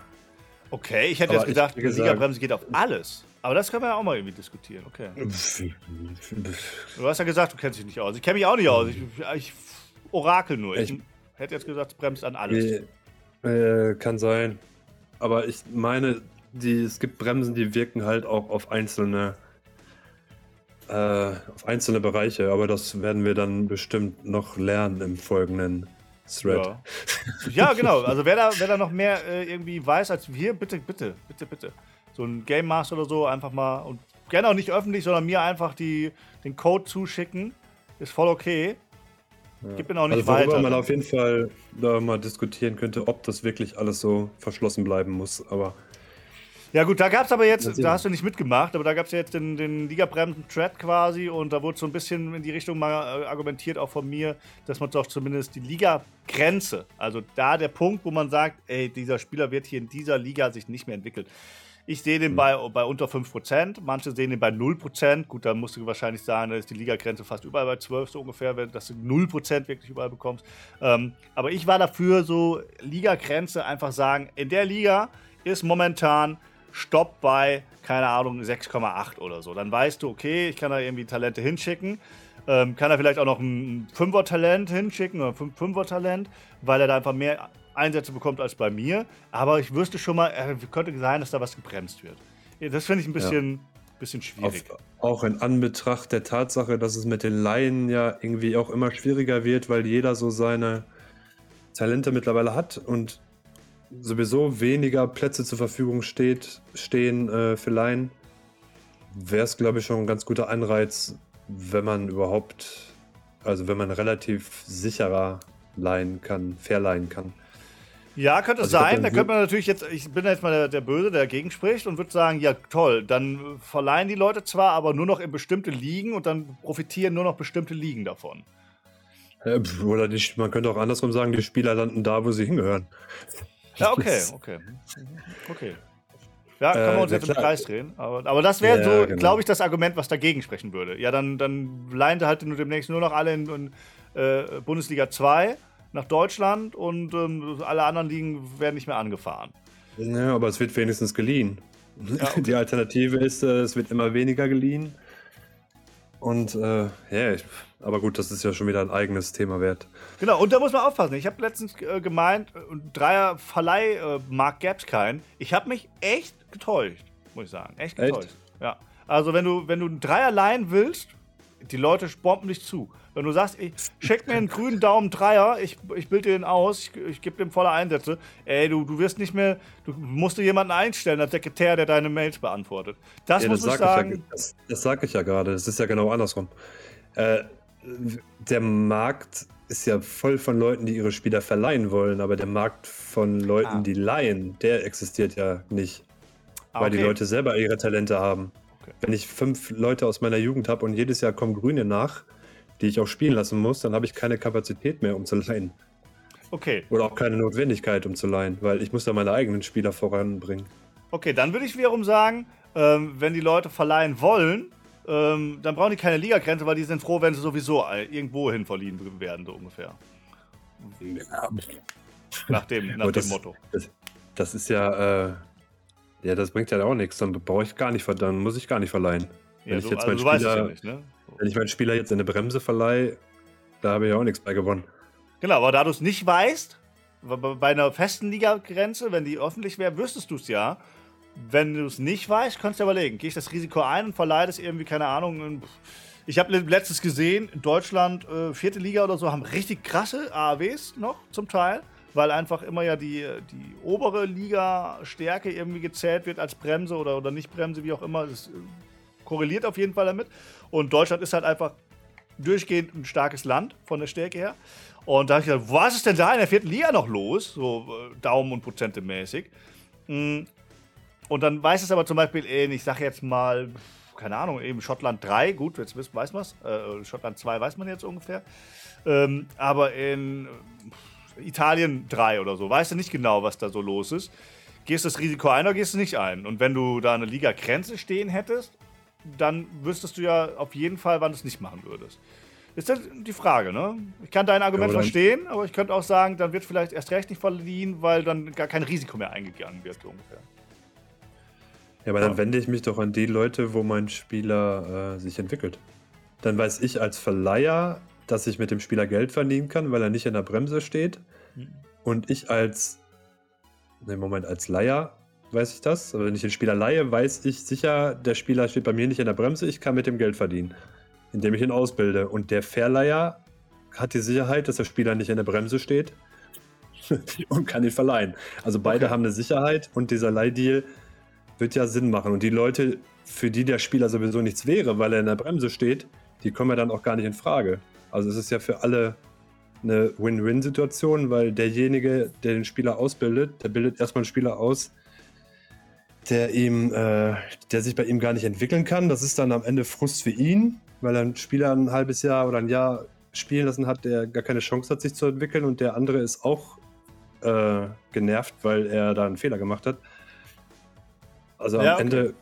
Okay, ich hätte Aber jetzt gedacht, die Ligabremse geht auf alles. Aber das können wir ja auch mal irgendwie diskutieren, okay. Du hast ja gesagt, du kennst dich nicht aus. Ich kenne mich auch nicht aus. Ich, ich orakel nur. Ich, ich hätte jetzt gesagt, es bremst an alles. Äh, kann sein. Aber ich meine, die, es gibt Bremsen, die wirken halt auch auf einzelne äh, auf einzelne Bereiche, aber das werden wir dann bestimmt noch lernen im folgenden Thread. Ja, ja genau. Also wer da, wer da noch mehr äh, irgendwie weiß als wir, bitte, bitte, bitte, bitte so ein Game Master oder so einfach mal und gerne auch nicht öffentlich, sondern mir einfach die, den Code zuschicken. Ist voll okay. Ja. Gib mir auch nicht also, worüber weiter. man auf jeden Fall da mal diskutieren könnte, ob das wirklich alles so verschlossen bleiben muss, aber. Ja gut, da gab es aber jetzt, da hast du nicht mitgemacht, aber da gab es ja jetzt den, den Liga-Bremsen-Thread quasi und da wurde so ein bisschen in die Richtung mal äh, argumentiert, auch von mir, dass man doch zumindest die Liga-Grenze, also da der Punkt, wo man sagt, ey, dieser Spieler wird hier in dieser Liga sich nicht mehr entwickeln. Ich sehe den mhm. bei, bei unter 5%, manche sehen den bei 0%. Gut, da musst du wahrscheinlich sagen, da ist die Liga-Grenze fast überall bei 12 so ungefähr, dass du 0% wirklich überall bekommst. Ähm, aber ich war dafür so, Liga-Grenze einfach sagen, in der Liga ist momentan Stopp bei, keine Ahnung, 6,8 oder so. Dann weißt du, okay, ich kann da irgendwie Talente hinschicken. Ähm, kann er vielleicht auch noch ein Fünfer-Talent hinschicken oder ein Fünfer-Talent, weil er da einfach mehr Einsätze bekommt als bei mir. Aber ich wüsste schon mal, äh, könnte sein, dass da was gebremst wird. Das finde ich ein bisschen, ja. bisschen schwierig. Auf, auch in Anbetracht der Tatsache, dass es mit den Laien ja irgendwie auch immer schwieriger wird, weil jeder so seine Talente mittlerweile hat und sowieso weniger Plätze zur Verfügung steht, stehen äh, für Laien, wäre es, glaube ich, schon ein ganz guter Anreiz, wenn man überhaupt, also wenn man relativ sicherer leihen kann, verleihen kann. Ja, könnte also sein. Da könnte man natürlich jetzt, ich bin jetzt mal der, der Böse, der dagegen spricht und würde sagen, ja toll, dann verleihen die Leute zwar, aber nur noch in bestimmte Ligen und dann profitieren nur noch bestimmte Ligen davon. Oder die, man könnte auch andersrum sagen, die Spieler landen da, wo sie hingehören. Ja, okay, okay. Okay. Ja, können wir uns äh, jetzt im Kreis drehen. Aber, aber das wäre ja, so, genau. glaube ich, das Argument, was dagegen sprechen würde. Ja, dann, dann leihen sie halt nur demnächst nur noch alle in, in äh, Bundesliga 2 nach Deutschland und ähm, alle anderen Ligen werden nicht mehr angefahren. Ja, aber es wird wenigstens geliehen. Ja, okay. Die Alternative ist, äh, es wird immer weniger geliehen. Und äh, ja, ich, aber gut, das ist ja schon wieder ein eigenes Thema wert. Genau, und da muss man aufpassen. Ich habe letztens äh, gemeint, Dreier Verleihmarkt äh, gäbe es keinen. Ich habe mich echt getäuscht, muss ich sagen. Echt getäuscht. Echt? Ja. Also, wenn du, wenn du einen Dreier leihen willst, die Leute bomben dich zu. Wenn du sagst, ich check mir einen grünen Daumen Dreier, ich, ich bilde den aus, ich, ich gebe dem volle Einsätze, ey, du, du wirst nicht mehr, du musst dir jemanden einstellen als Sekretär, der deine Mails beantwortet. Das ja, muss das ich sagen. Ich ja, das, das sage ich ja gerade, das ist ja genau andersrum. Äh, der Markt ist ja voll von Leuten, die ihre Spieler verleihen wollen, aber der Markt von Leuten, ah. die leihen, der existiert ja nicht. Ah, weil okay. die Leute selber ihre Talente haben. Okay. Wenn ich fünf Leute aus meiner Jugend habe und jedes Jahr kommen Grüne nach, die ich auch spielen lassen muss, dann habe ich keine Kapazität mehr, um zu leihen. Okay. Oder auch keine Notwendigkeit, um zu leihen, weil ich muss da meine eigenen Spieler voranbringen. Okay, dann würde ich wiederum sagen, ähm, wenn die Leute verleihen wollen, ähm, dann brauchen die keine Ligagrenze, weil die sind froh, wenn sie sowieso irgendwo hin verliehen werden, so ungefähr. Ja. Nach dem, nach das, dem Motto. Das, das, ist ja, äh, ja, das bringt ja auch nichts. Dann brauche ich gar nicht, dann muss ich gar nicht verleihen. Wenn ich jetzt also meinen Spieler, ja nicht, ne? Wenn ich meinen Spieler jetzt in eine Bremse verleihe, da habe ich auch nichts bei gewonnen. Genau, aber da du es nicht weißt, bei einer festen Ligagrenze, wenn die öffentlich wäre, wüsstest du es ja. Wenn du es nicht weißt, kannst du überlegen, gehe ich das Risiko ein und verleihe das irgendwie, keine Ahnung. Ich habe letztes gesehen, in Deutschland, äh, vierte Liga oder so, haben richtig krasse AAWs noch zum Teil, weil einfach immer ja die, die obere Liga-Stärke irgendwie gezählt wird als Bremse oder, oder nicht Bremse, wie auch immer. Das äh, korreliert auf jeden Fall damit. Und Deutschland ist halt einfach durchgehend ein starkes Land von der Stärke her. Und da habe ich gedacht, was ist denn da in der vierten Liga noch los? So äh, Daumen und Prozente mäßig. Und dann weiß es aber zum Beispiel in, ich sage jetzt mal, keine Ahnung, eben Schottland 3, gut, jetzt weiß man es. Äh, Schottland 2 weiß man jetzt ungefähr. Ähm, aber in Italien 3 oder so, weißt du nicht genau, was da so los ist. Gehst du das Risiko ein oder gehst du nicht ein? Und wenn du da eine Liga-Grenze stehen hättest, dann wüsstest du ja auf jeden Fall, wann du es nicht machen würdest. Ist das die Frage, ne? Ich kann dein Argument ja, verstehen, aber ich könnte auch sagen, dann wird vielleicht erst recht nicht verliehen, weil dann gar kein Risiko mehr eingegangen wird, so ungefähr. Ja, aber dann wende ich mich doch an die Leute, wo mein Spieler äh, sich entwickelt. Dann weiß ich als Verleiher, dass ich mit dem Spieler Geld verdienen kann, weil er nicht in der Bremse steht. Mhm. Und ich als, ne Moment, als Leiher weiß ich das. Aber wenn ich den Spieler leihe, weiß ich sicher, der Spieler steht bei mir nicht in der Bremse, ich kann mit dem Geld verdienen, indem ich ihn ausbilde. Und der Verleiher hat die Sicherheit, dass der Spieler nicht in der Bremse steht und kann ihn verleihen. Also beide okay. haben eine Sicherheit und dieser Leihdeal wird ja Sinn machen. Und die Leute, für die der Spieler sowieso nichts wäre, weil er in der Bremse steht, die kommen ja dann auch gar nicht in Frage. Also es ist ja für alle eine Win-Win-Situation, weil derjenige, der den Spieler ausbildet, der bildet erstmal einen Spieler aus, der ihm, äh, der sich bei ihm gar nicht entwickeln kann. Das ist dann am Ende Frust für ihn, weil er einen Spieler ein halbes Jahr oder ein Jahr spielen lassen hat, der gar keine Chance hat, sich zu entwickeln und der andere ist auch äh, genervt, weil er da einen Fehler gemacht hat. Also ja, am okay. Ende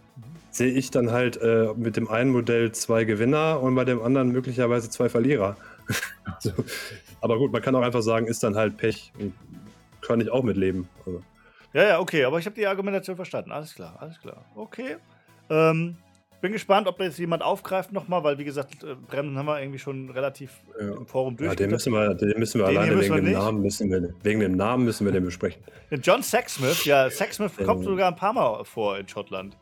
sehe ich dann halt äh, mit dem einen Modell zwei Gewinner und bei dem anderen möglicherweise zwei Verlierer. also, aber gut, man kann auch einfach sagen, ist dann halt Pech. Kann ich auch mitleben. Also. Ja, ja, okay, aber ich habe die Argumentation verstanden. Alles klar, alles klar. Okay. Ähm, bin gespannt, ob jetzt jemand aufgreift nochmal, weil wie gesagt, äh, Bremsen haben wir irgendwie schon relativ ja. im Forum durch. Ja, den müssen wir, den müssen wir den alleine wegen dem Namen müssen wir, wegen dem Namen müssen wir den besprechen. John Sexsmith, ja, Sexsmith kommt sogar ein paar Mal vor in Schottland.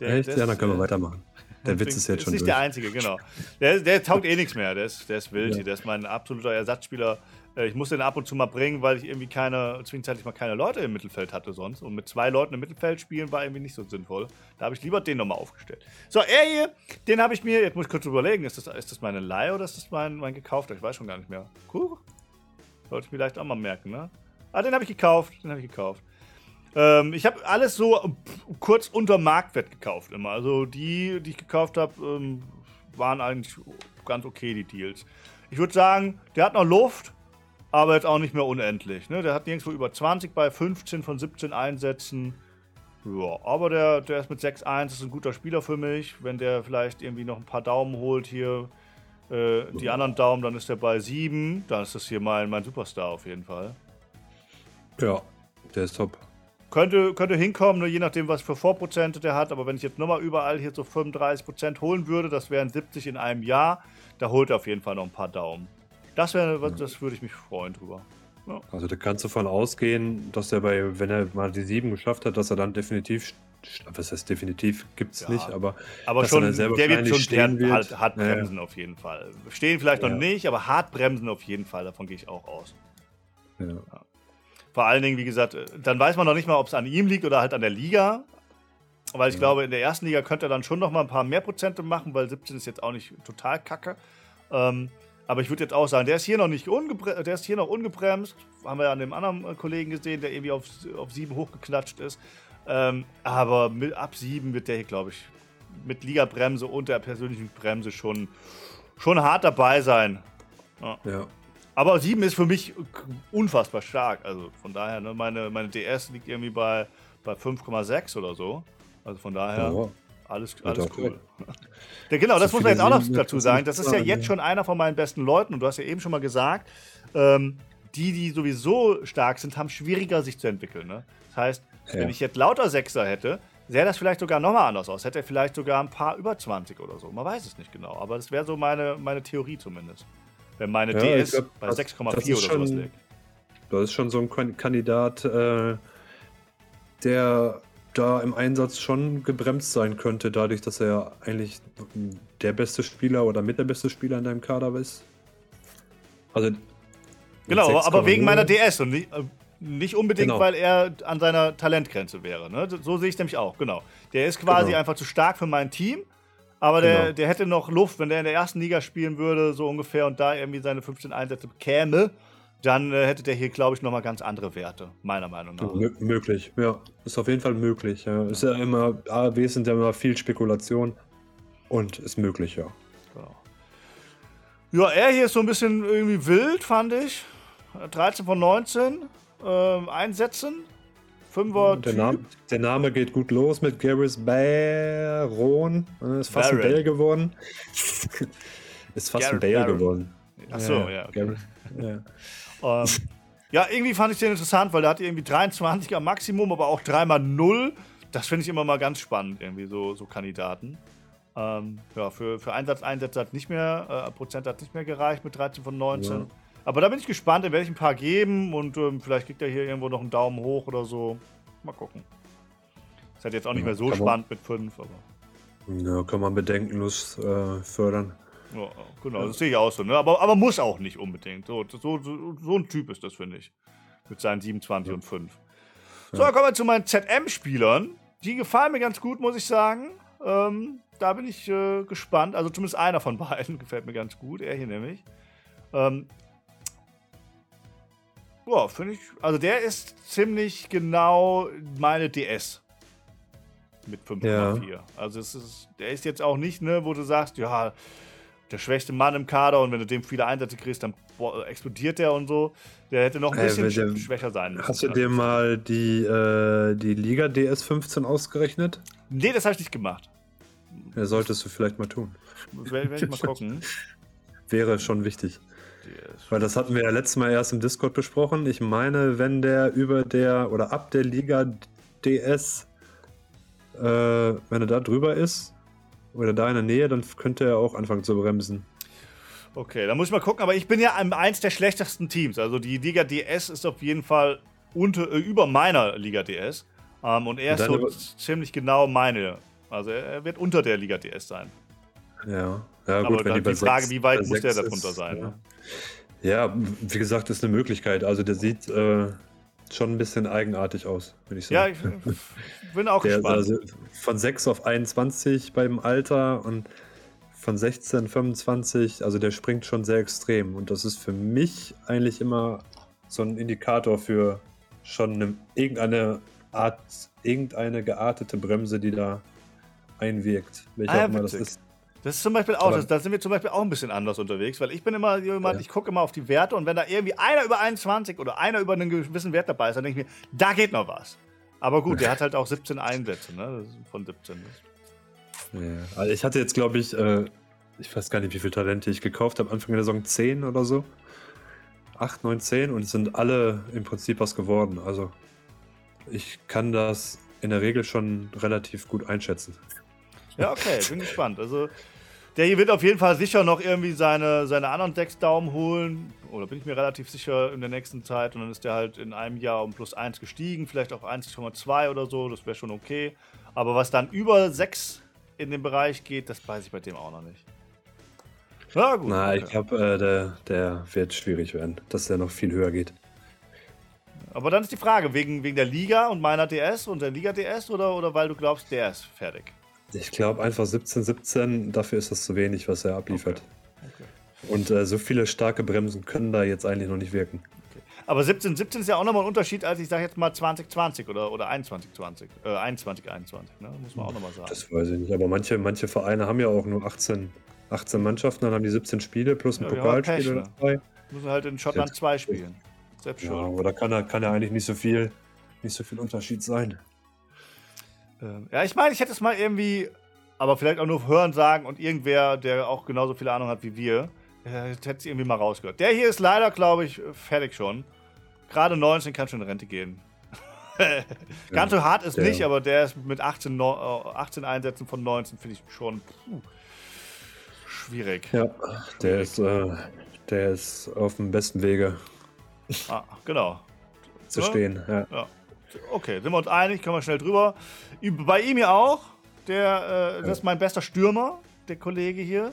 Der, Echt? ja, dann können wir äh, weitermachen. Der Witz ist jetzt schon. ist nicht durch. der einzige, genau. Der, der taugt eh nichts mehr. Der ist, der ist wild. Ja. Der ist mein absoluter Ersatzspieler ich musste den ab und zu mal bringen, weil ich irgendwie keine, zwischenzeitlich mal keine Leute im Mittelfeld hatte sonst. Und mit zwei Leuten im Mittelfeld spielen war irgendwie nicht so sinnvoll. Da habe ich lieber den nochmal aufgestellt. So, er hier, den habe ich mir, jetzt muss ich kurz überlegen, ist das, ist das meine Leihe oder ist das mein, mein gekaufter? Ich weiß schon gar nicht mehr. Cool. Sollte ich vielleicht auch mal merken, ne? Ah, den habe ich gekauft. Den habe ich gekauft. Ähm, ich habe alles so kurz unter Marktwert gekauft immer. Also die, die ich gekauft habe, ähm, waren eigentlich ganz okay, die Deals. Ich würde sagen, der hat noch Luft aber jetzt auch nicht mehr unendlich. Ne? Der hat nirgendwo über 20 bei 15 von 17 Einsätzen. Ja, aber der, der ist mit 6-1, ist ein guter Spieler für mich. Wenn der vielleicht irgendwie noch ein paar Daumen holt hier, äh, die anderen Daumen, dann ist der bei 7. Dann ist das hier mein, mein Superstar auf jeden Fall. Ja, der ist top. Könnte, könnte hinkommen, nur je nachdem, was für Vorprozente der hat. Aber wenn ich jetzt nochmal überall hier so 35% holen würde, das wären 70 in einem Jahr, da holt er auf jeden Fall noch ein paar Daumen. Das wäre, das würde ich mich freuen drüber. Ja. Also da kannst du davon ausgehen, dass er bei, wenn er mal die 7 geschafft hat, dass er dann definitiv, was heißt definitiv, gibt es ja, nicht, aber, aber schon, der wird schon stehen wird. Hart, hart bremsen ja, auf jeden Fall. Stehen vielleicht noch nicht, aber hart bremsen auf jeden Fall, davon gehe ich auch aus. Vor allen Dingen, wie gesagt, dann weiß man noch nicht mal, ob es an ihm liegt oder halt an der Liga. Weil ich glaube, in der ersten Liga könnte er dann schon noch mal ein paar mehr Prozente machen, weil 17 ist jetzt auch nicht total kacke. Ähm, aber ich würde jetzt auch sagen, der ist hier noch nicht der ist hier noch ungebremst. Haben wir ja an dem anderen äh, Kollegen gesehen, der irgendwie auf, auf 7 hochgeknatscht ist. Ähm, aber mit, ab 7 wird der hier, glaube ich, mit Liga-Bremse und der persönlichen Bremse schon, schon hart dabei sein. Ja. ja. Aber 7 ist für mich unfassbar stark. Also von daher, ne, meine, meine DS liegt irgendwie bei, bei 5,6 oder so. Also von daher. Oh. Alles, alles cool. ja, genau, das muss man jetzt auch noch dazu sagen. Das ist ja jetzt schon einer von meinen besten Leuten und du hast ja eben schon mal gesagt, ähm, die, die sowieso stark sind, haben schwieriger sich zu entwickeln. Ne? Das heißt, ja. wenn ich jetzt lauter Sechser hätte, sähe das vielleicht sogar nochmal anders aus. Hätte er vielleicht sogar ein paar über 20 oder so. Man weiß es nicht genau. Aber das wäre so meine, meine Theorie zumindest. Wenn meine ja, DS glaub, bei 6,4 oder sowas liegt. Das ist schon so ein Kandidat, äh, der da im Einsatz schon gebremst sein könnte, dadurch, dass er eigentlich der beste Spieler oder mit der beste Spieler in deinem Kader ist. Also. Genau, aber wegen meiner DS und nicht, äh, nicht unbedingt, genau. weil er an seiner Talentgrenze wäre. Ne? So sehe ich es nämlich auch, genau. Der ist quasi genau. einfach zu stark für mein Team, aber der, genau. der hätte noch Luft, wenn der in der ersten Liga spielen würde, so ungefähr, und da irgendwie seine 15 Einsätze bekäme dann äh, hätte der hier, glaube ich, nochmal ganz andere Werte, meiner Meinung nach. M möglich, ja. Ist auf jeden Fall möglich. Ja. Ist ja immer, ARW sind ja immer viel Spekulation und ist möglich, ja. Genau. Ja, er hier ist so ein bisschen irgendwie wild, fand ich. 13 von 19 ähm, Einsätzen. Fünfer der Name, der Name geht gut los mit Gareth Baron. Ist fast Baron. ein Bale geworden. ist fast Garrett ein Bale Baron. geworden. Ach so, ja. ja, okay. ja. Ähm, ja, irgendwie fand ich den interessant, weil der hat irgendwie 23 am Maximum, aber auch 3 mal 0. Das finde ich immer mal ganz spannend, irgendwie so, so Kandidaten. Ähm, ja, für, für Einsatz, Einsätze hat nicht mehr, äh, Prozent hat nicht mehr gereicht mit 13 von 19. Ja. Aber da bin ich gespannt, ich ein paar geben und ähm, vielleicht kriegt er hier irgendwo noch einen Daumen hoch oder so. Mal gucken. Ist halt jetzt auch nicht ja, mehr so spannend mit 5, aber. Ja, kann man bedenkenlos äh, fördern. Ja, genau, das sehe ich auch so. Ne? Aber, aber muss auch nicht unbedingt. So, so, so, so ein Typ ist das, finde ich. Mit seinen 27 ja. und 5. So, dann kommen wir zu meinen ZM-Spielern. Die gefallen mir ganz gut, muss ich sagen. Ähm, da bin ich äh, gespannt. Also zumindest einer von beiden gefällt mir ganz gut. Er hier nämlich. Ähm, Boah, finde ich. Also der ist ziemlich genau meine DS. mit 5,4. Ja. Also es ist, der ist jetzt auch nicht, ne, wo du sagst, ja, der schwächste Mann im Kader und wenn du dem viele Einsätze kriegst, dann explodiert der und so. Der hätte noch ein bisschen äh, der, schwächer sein müssen. Hast du dir mal die, äh, die Liga DS 15 ausgerechnet? Nee, das habe ich nicht gemacht. Ja, solltest du vielleicht mal tun. Werde ich mal gucken. Wäre schon wichtig. Weil das hatten wir ja letztes Mal erst im Discord besprochen. Ich meine, wenn der über der oder ab der Liga DS, äh, wenn er da drüber ist oder da in der Nähe, dann könnte er auch anfangen zu bremsen. Okay, da muss ich mal gucken, aber ich bin ja eins der schlechtesten Teams. Also die Liga DS ist auf jeden Fall unter, äh, über meiner Liga DS. Ähm, und er ist so ziemlich genau meine. Also er wird unter der Liga DS sein. Ja, ja gut, aber wenn die, die Frage, 6, wie weit muss der darunter ist, sein? Ja. ja. wie gesagt, ist eine Möglichkeit. Also der sieht äh, schon ein bisschen eigenartig aus, würde ich sagen. Ja, ich bin auch der, gespannt. Also von 6 auf 21 beim Alter und von 16, 25, also der springt schon sehr extrem. Und das ist für mich eigentlich immer so ein Indikator für schon eine, irgendeine Art, irgendeine geartete Bremse, die da einwirkt. Welcher ah, auch immer das ist. Das ist zum Beispiel auch, das, da sind wir zum Beispiel auch ein bisschen anders unterwegs, weil ich bin immer jemand, ja. ich gucke immer auf die Werte und wenn da irgendwie einer über 21 oder einer über einen gewissen Wert dabei ist, dann denke ich mir, da geht noch was. Aber gut, der hat halt auch 17 Einsätze, ne? Von 17. Ja, also ich hatte jetzt, glaube ich, äh, ich weiß gar nicht, wie viele Talente ich gekauft habe, Anfang der Saison 10 oder so. 8, 9, 10 und es sind alle im Prinzip was geworden. Also ich kann das in der Regel schon relativ gut einschätzen. Ja, okay, bin gespannt. Also der hier wird auf jeden Fall sicher noch irgendwie seine, seine anderen sechs Daumen holen. Oder bin ich mir relativ sicher in der nächsten Zeit. Und dann ist der halt in einem Jahr um plus 1 gestiegen, vielleicht auf 1,2 oder so. Das wäre schon okay. Aber was dann über 6 in dem Bereich geht, das weiß ich bei dem auch noch nicht. Ja, gut. Na, okay. ich glaube, äh, der, der wird schwierig werden, dass der noch viel höher geht. Aber dann ist die Frage, wegen, wegen der Liga und meiner DS und der Liga DS oder, oder weil du glaubst, der ist fertig? Ich glaube einfach 17, 17, dafür ist das zu wenig, was er abliefert. Okay. Okay. Und äh, so viele starke Bremsen können da jetzt eigentlich noch nicht wirken. Okay. Aber 17, 17 ist ja auch nochmal ein Unterschied als ich sage jetzt mal 2020 oder, oder 21, 20. Äh, 21, 21, ne? muss man auch nochmal sagen. Das weiß ich nicht, aber manche, manche Vereine haben ja auch nur 18, 18 Mannschaften, dann haben die 17 Spiele plus ein ja, Pokalspiel ja, dabei. Müssen halt in Schottland 2 spielen. Selbst ja, aber da kann, kann ja eigentlich nicht so viel, nicht so viel Unterschied sein. Ähm, ja, ich meine, ich hätte es mal irgendwie, aber vielleicht auch nur hören sagen und irgendwer, der auch genauso viel Ahnung hat wie wir, hätte es irgendwie mal rausgehört. Der hier ist leider, glaube ich, fertig schon. Gerade 19 kann schon in Rente gehen. Ganz so hart ist ja. nicht, aber der ist mit 18, 18 Einsätzen von 19, finde ich schon puh, schwierig. Ja, der ist, äh, der ist auf dem besten Wege. Ah, genau. Zu ja? stehen, ja. ja. Okay, sind wir uns einig, können wir schnell drüber. Bei ihm ja auch. Der, äh, das ist mein bester Stürmer, der Kollege hier.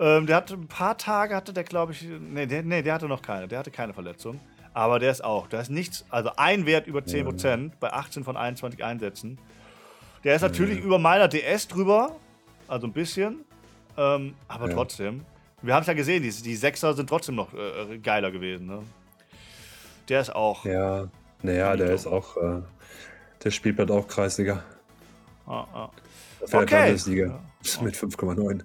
Ähm, der hatte ein paar Tage, hatte der, glaube ich, nee der, nee, der hatte noch keine, der hatte keine Verletzung. Aber der ist auch, da ist nichts, also ein Wert über 10% ja. bei 18 von 21 Einsätzen. Der ist natürlich ja. über meiner DS drüber, also ein bisschen, ähm, aber ja. trotzdem. Wir haben es ja gesehen, die, die Sechser sind trotzdem noch äh, geiler gewesen. Ne? Der ist auch. Ja, naja, der ist auch, äh, der spielt bald auch Kreisliga. Ah, ah. Okay. Landesliga ja. mit 5,9.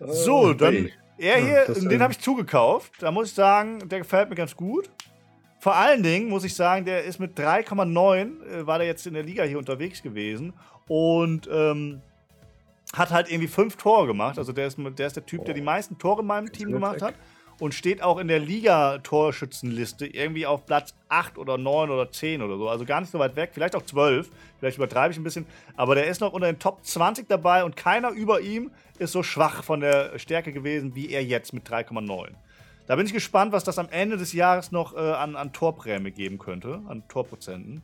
So, dann hey. er hier, ja, den habe ich zugekauft. Da muss ich sagen, der gefällt mir ganz gut. Vor allen Dingen muss ich sagen, der ist mit 3,9 äh, war der jetzt in der Liga hier unterwegs gewesen und ähm, hat halt irgendwie fünf Tore gemacht. Also der ist, der ist der Typ, der die meisten Tore in meinem Team gemacht hat und steht auch in der Liga-Torschützenliste irgendwie auf Platz 8 oder 9 oder 10 oder so. Also gar nicht so weit weg, vielleicht auch 12. Vielleicht übertreibe ich ein bisschen. Aber der ist noch unter den Top 20 dabei und keiner über ihm ist so schwach von der Stärke gewesen wie er jetzt mit 3,9. Da bin ich gespannt, was das am Ende des Jahres noch äh, an, an Torprämie geben könnte, an Torprozenten.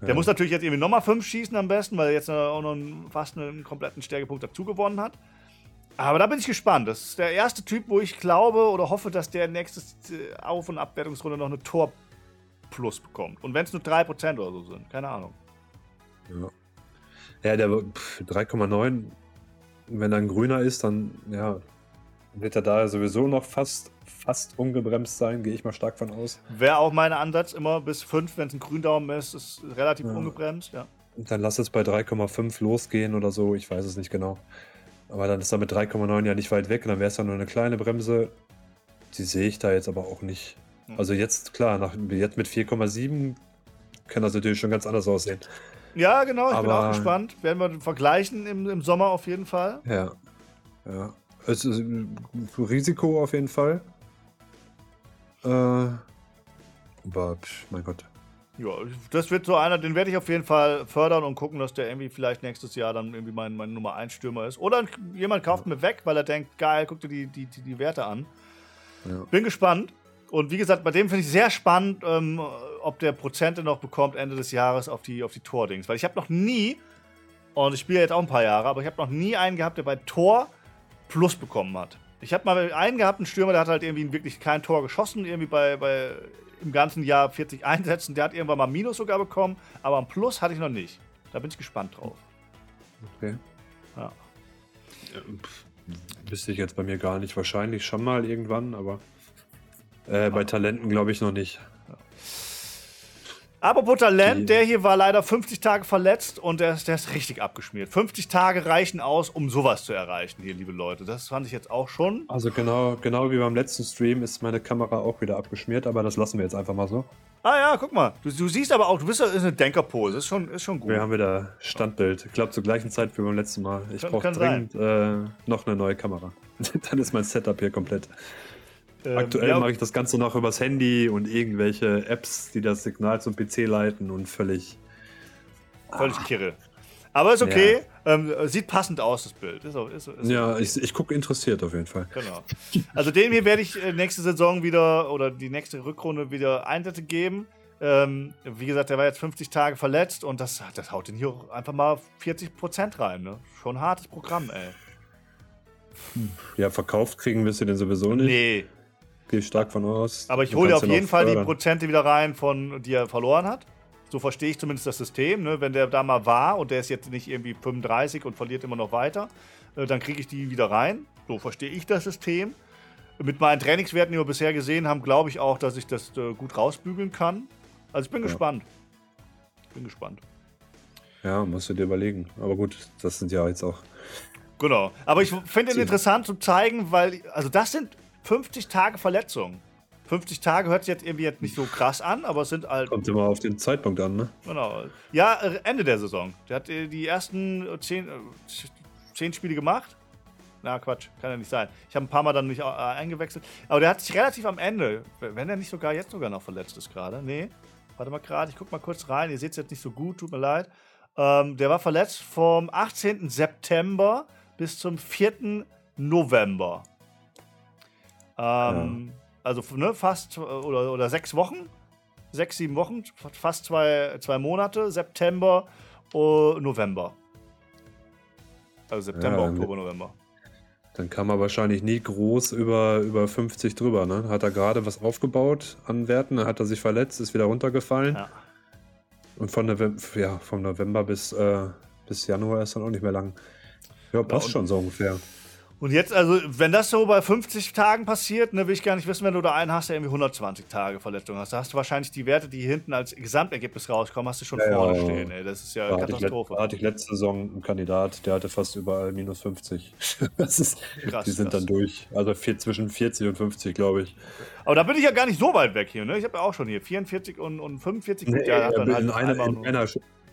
Der ja. muss natürlich jetzt irgendwie nochmal 5 schießen am besten, weil er jetzt auch noch einen, fast einen kompletten Stärkepunkt dazu gewonnen hat. Aber da bin ich gespannt. Das ist der erste Typ, wo ich glaube oder hoffe, dass der nächste äh, Auf- und Abwertungsrunde noch eine Tor plus bekommt. Und wenn es nur 3% oder so sind, keine Ahnung. Ja, ja der 3,9, wenn er ein grüner ist, dann ja, wird er da sowieso noch fast, fast ungebremst sein, gehe ich mal stark von aus. Wäre auch mein Ansatz immer bis 5, wenn es ein Gründaumen ist, ist relativ ja. ungebremst, ja. dann lass es bei 3,5 losgehen oder so, ich weiß es nicht genau. Aber dann ist er mit 3,9 ja nicht weit weg, dann wäre es ja nur eine kleine Bremse. Die sehe ich da jetzt aber auch nicht. Hm. Also jetzt, klar, nach, jetzt mit 4,7 kann das natürlich schon ganz anders aussehen. Ja, genau, ich bin Aber- auch gespannt. Werden wir vergleichen im, im Sommer auf jeden Fall. Ja. Ja. Es ist ein Risiko auf jeden Fall. Äh, aber, pff, mein Gott. Ja, das wird so einer, den werde ich auf jeden Fall fördern und gucken, dass der irgendwie vielleicht nächstes Jahr dann irgendwie mein, mein Nummer 1 Stürmer ist. Oder jemand kauft mir weg, weil er denkt, geil, guck dir die, die, die, die Werte an. Ja. Bin gespannt. Und wie gesagt, bei dem finde ich sehr spannend, ähm, ob der Prozente noch bekommt Ende des Jahres auf die, auf die Tor-Dings. Weil ich habe noch nie, und ich spiele jetzt auch ein paar Jahre, aber ich habe noch nie einen gehabt, der bei Tor Plus bekommen hat. Ich habe mal einen gehabt, einen Stürmer, der hat halt irgendwie wirklich kein Tor geschossen, irgendwie bei, bei im ganzen Jahr 40 Einsätzen. Der hat irgendwann mal Minus sogar bekommen, aber ein Plus hatte ich noch nicht. Da bin ich gespannt drauf. Okay. Ja. Wüsste ich jetzt bei mir gar nicht. Wahrscheinlich schon mal irgendwann, aber äh, bei Talenten glaube ich noch nicht. Apropos Talent, der hier war leider 50 Tage verletzt und der ist, der ist richtig abgeschmiert. 50 Tage reichen aus, um sowas zu erreichen, hier, liebe Leute. Das fand ich jetzt auch schon. Also genau, genau wie beim letzten Stream ist meine Kamera auch wieder abgeschmiert, aber das lassen wir jetzt einfach mal so. Ah ja, guck mal. Du, du siehst aber auch, du bist ist eine Denkerpose. Ist schon, ist schon gut. Wir haben wieder Standbild. Ich glaube zur gleichen Zeit wie beim letzten Mal. Ich brauche dringend äh, noch eine neue Kamera. Dann ist mein Setup hier komplett. Ähm, Aktuell ja, mache ich das Ganze noch übers Handy und irgendwelche Apps, die das Signal zum PC leiten und völlig. Völlig kirre. Aber ist okay. Ähm, sieht passend aus, das Bild. Ist, auch- ist, ist Ja, ich, ich gucke interessiert auf jeden Fall. Genau. Also dem hier werde ich äh, nächste Saison wieder oder die nächste Rückrunde wieder Einsätze geben. Ähm, wie gesagt, der war jetzt 50 Tage verletzt und das, das haut ihn hier einfach mal 40% rein. Ne? Schon ein hartes Programm, ey. Ja, verkauft kriegen wirst du den sowieso nicht. Nee, Gehe stark von aus. aber ich hole auf jeden Fall die fördern. Prozente wieder rein, von die er verloren hat. So verstehe ich zumindest das System. Ne? Wenn der da mal war und der ist jetzt nicht irgendwie 35 und verliert immer noch weiter, äh, dann kriege ich die wieder rein. So verstehe ich das System. Mit meinen Trainingswerten, die wir bisher gesehen haben, glaube ich auch, dass ich das äh, gut rausbügeln kann. Also ich bin Ja. gespannt. Bin gespannt. Ja, musst du dir überlegen. Aber gut, das sind ja jetzt auch. Genau. Aber ich finde ihn interessant zu zeigen, weil, also das sind 50 Tage Verletzung. 50 Tage hört sich jetzt irgendwie jetzt nicht so krass an, aber es sind halt Kommt immer auf den Zeitpunkt an, ne? Genau. Ja, äh, Ende der Saison. Der hat äh, die ersten äh, zehn, äh, zehn Spiele gemacht. Na, Quatsch, kann ja nicht sein. Ich habe ein paar Mal dann nicht eingewechselt. Aber der hat sich relativ am Ende, wenn er nicht sogar jetzt sogar noch verletzt ist gerade. Nee, warte mal gerade, ich guck mal kurz rein. Ihr seht es jetzt nicht so gut, tut mir leid. Ähm, der war verletzt vom 18. September bis zum 4. November. Ähm, Also ne, fast äh, oder, oder sechs Wochen sechs, sieben Wochen, fast zwei, zwei Monate, September, und November. Also September, Ja, Oktober, November. Dann kam er wahrscheinlich nie groß über, über 50 drüber, ne? Hat er gerade was aufgebaut an Werten, dann hat er sich verletzt, ist wieder runtergefallen. Ja. Und von November, ja, vom November bis, äh, bis Januar ist dann auch nicht mehr lang. Ja, passt und- schon so ungefähr. Und jetzt, also, wenn das so bei 50 Tagen passiert, ne, will ich gar nicht wissen, wenn du da einen hast, der irgendwie 120 Tage Verletzung hast. Da hast du wahrscheinlich die Werte, die hinten als Gesamtergebnis rauskommen, hast du schon Ja, vorne ja. stehen. Ey. Das ist ja Da Katastrophe. da hatte ich letzte Saison einen Kandidat, der hatte fast überall minus 50. Das ist, Krass, die sind krass. dann durch. Also vier, zwischen 40 und 50, glaube ich. Aber da bin ich ja gar nicht so weit weg hier. Ne? Ich habe ja auch schon hier 44 und, und 45. Gut, Nee, ja, dann in, halt einer, einmal in, einer,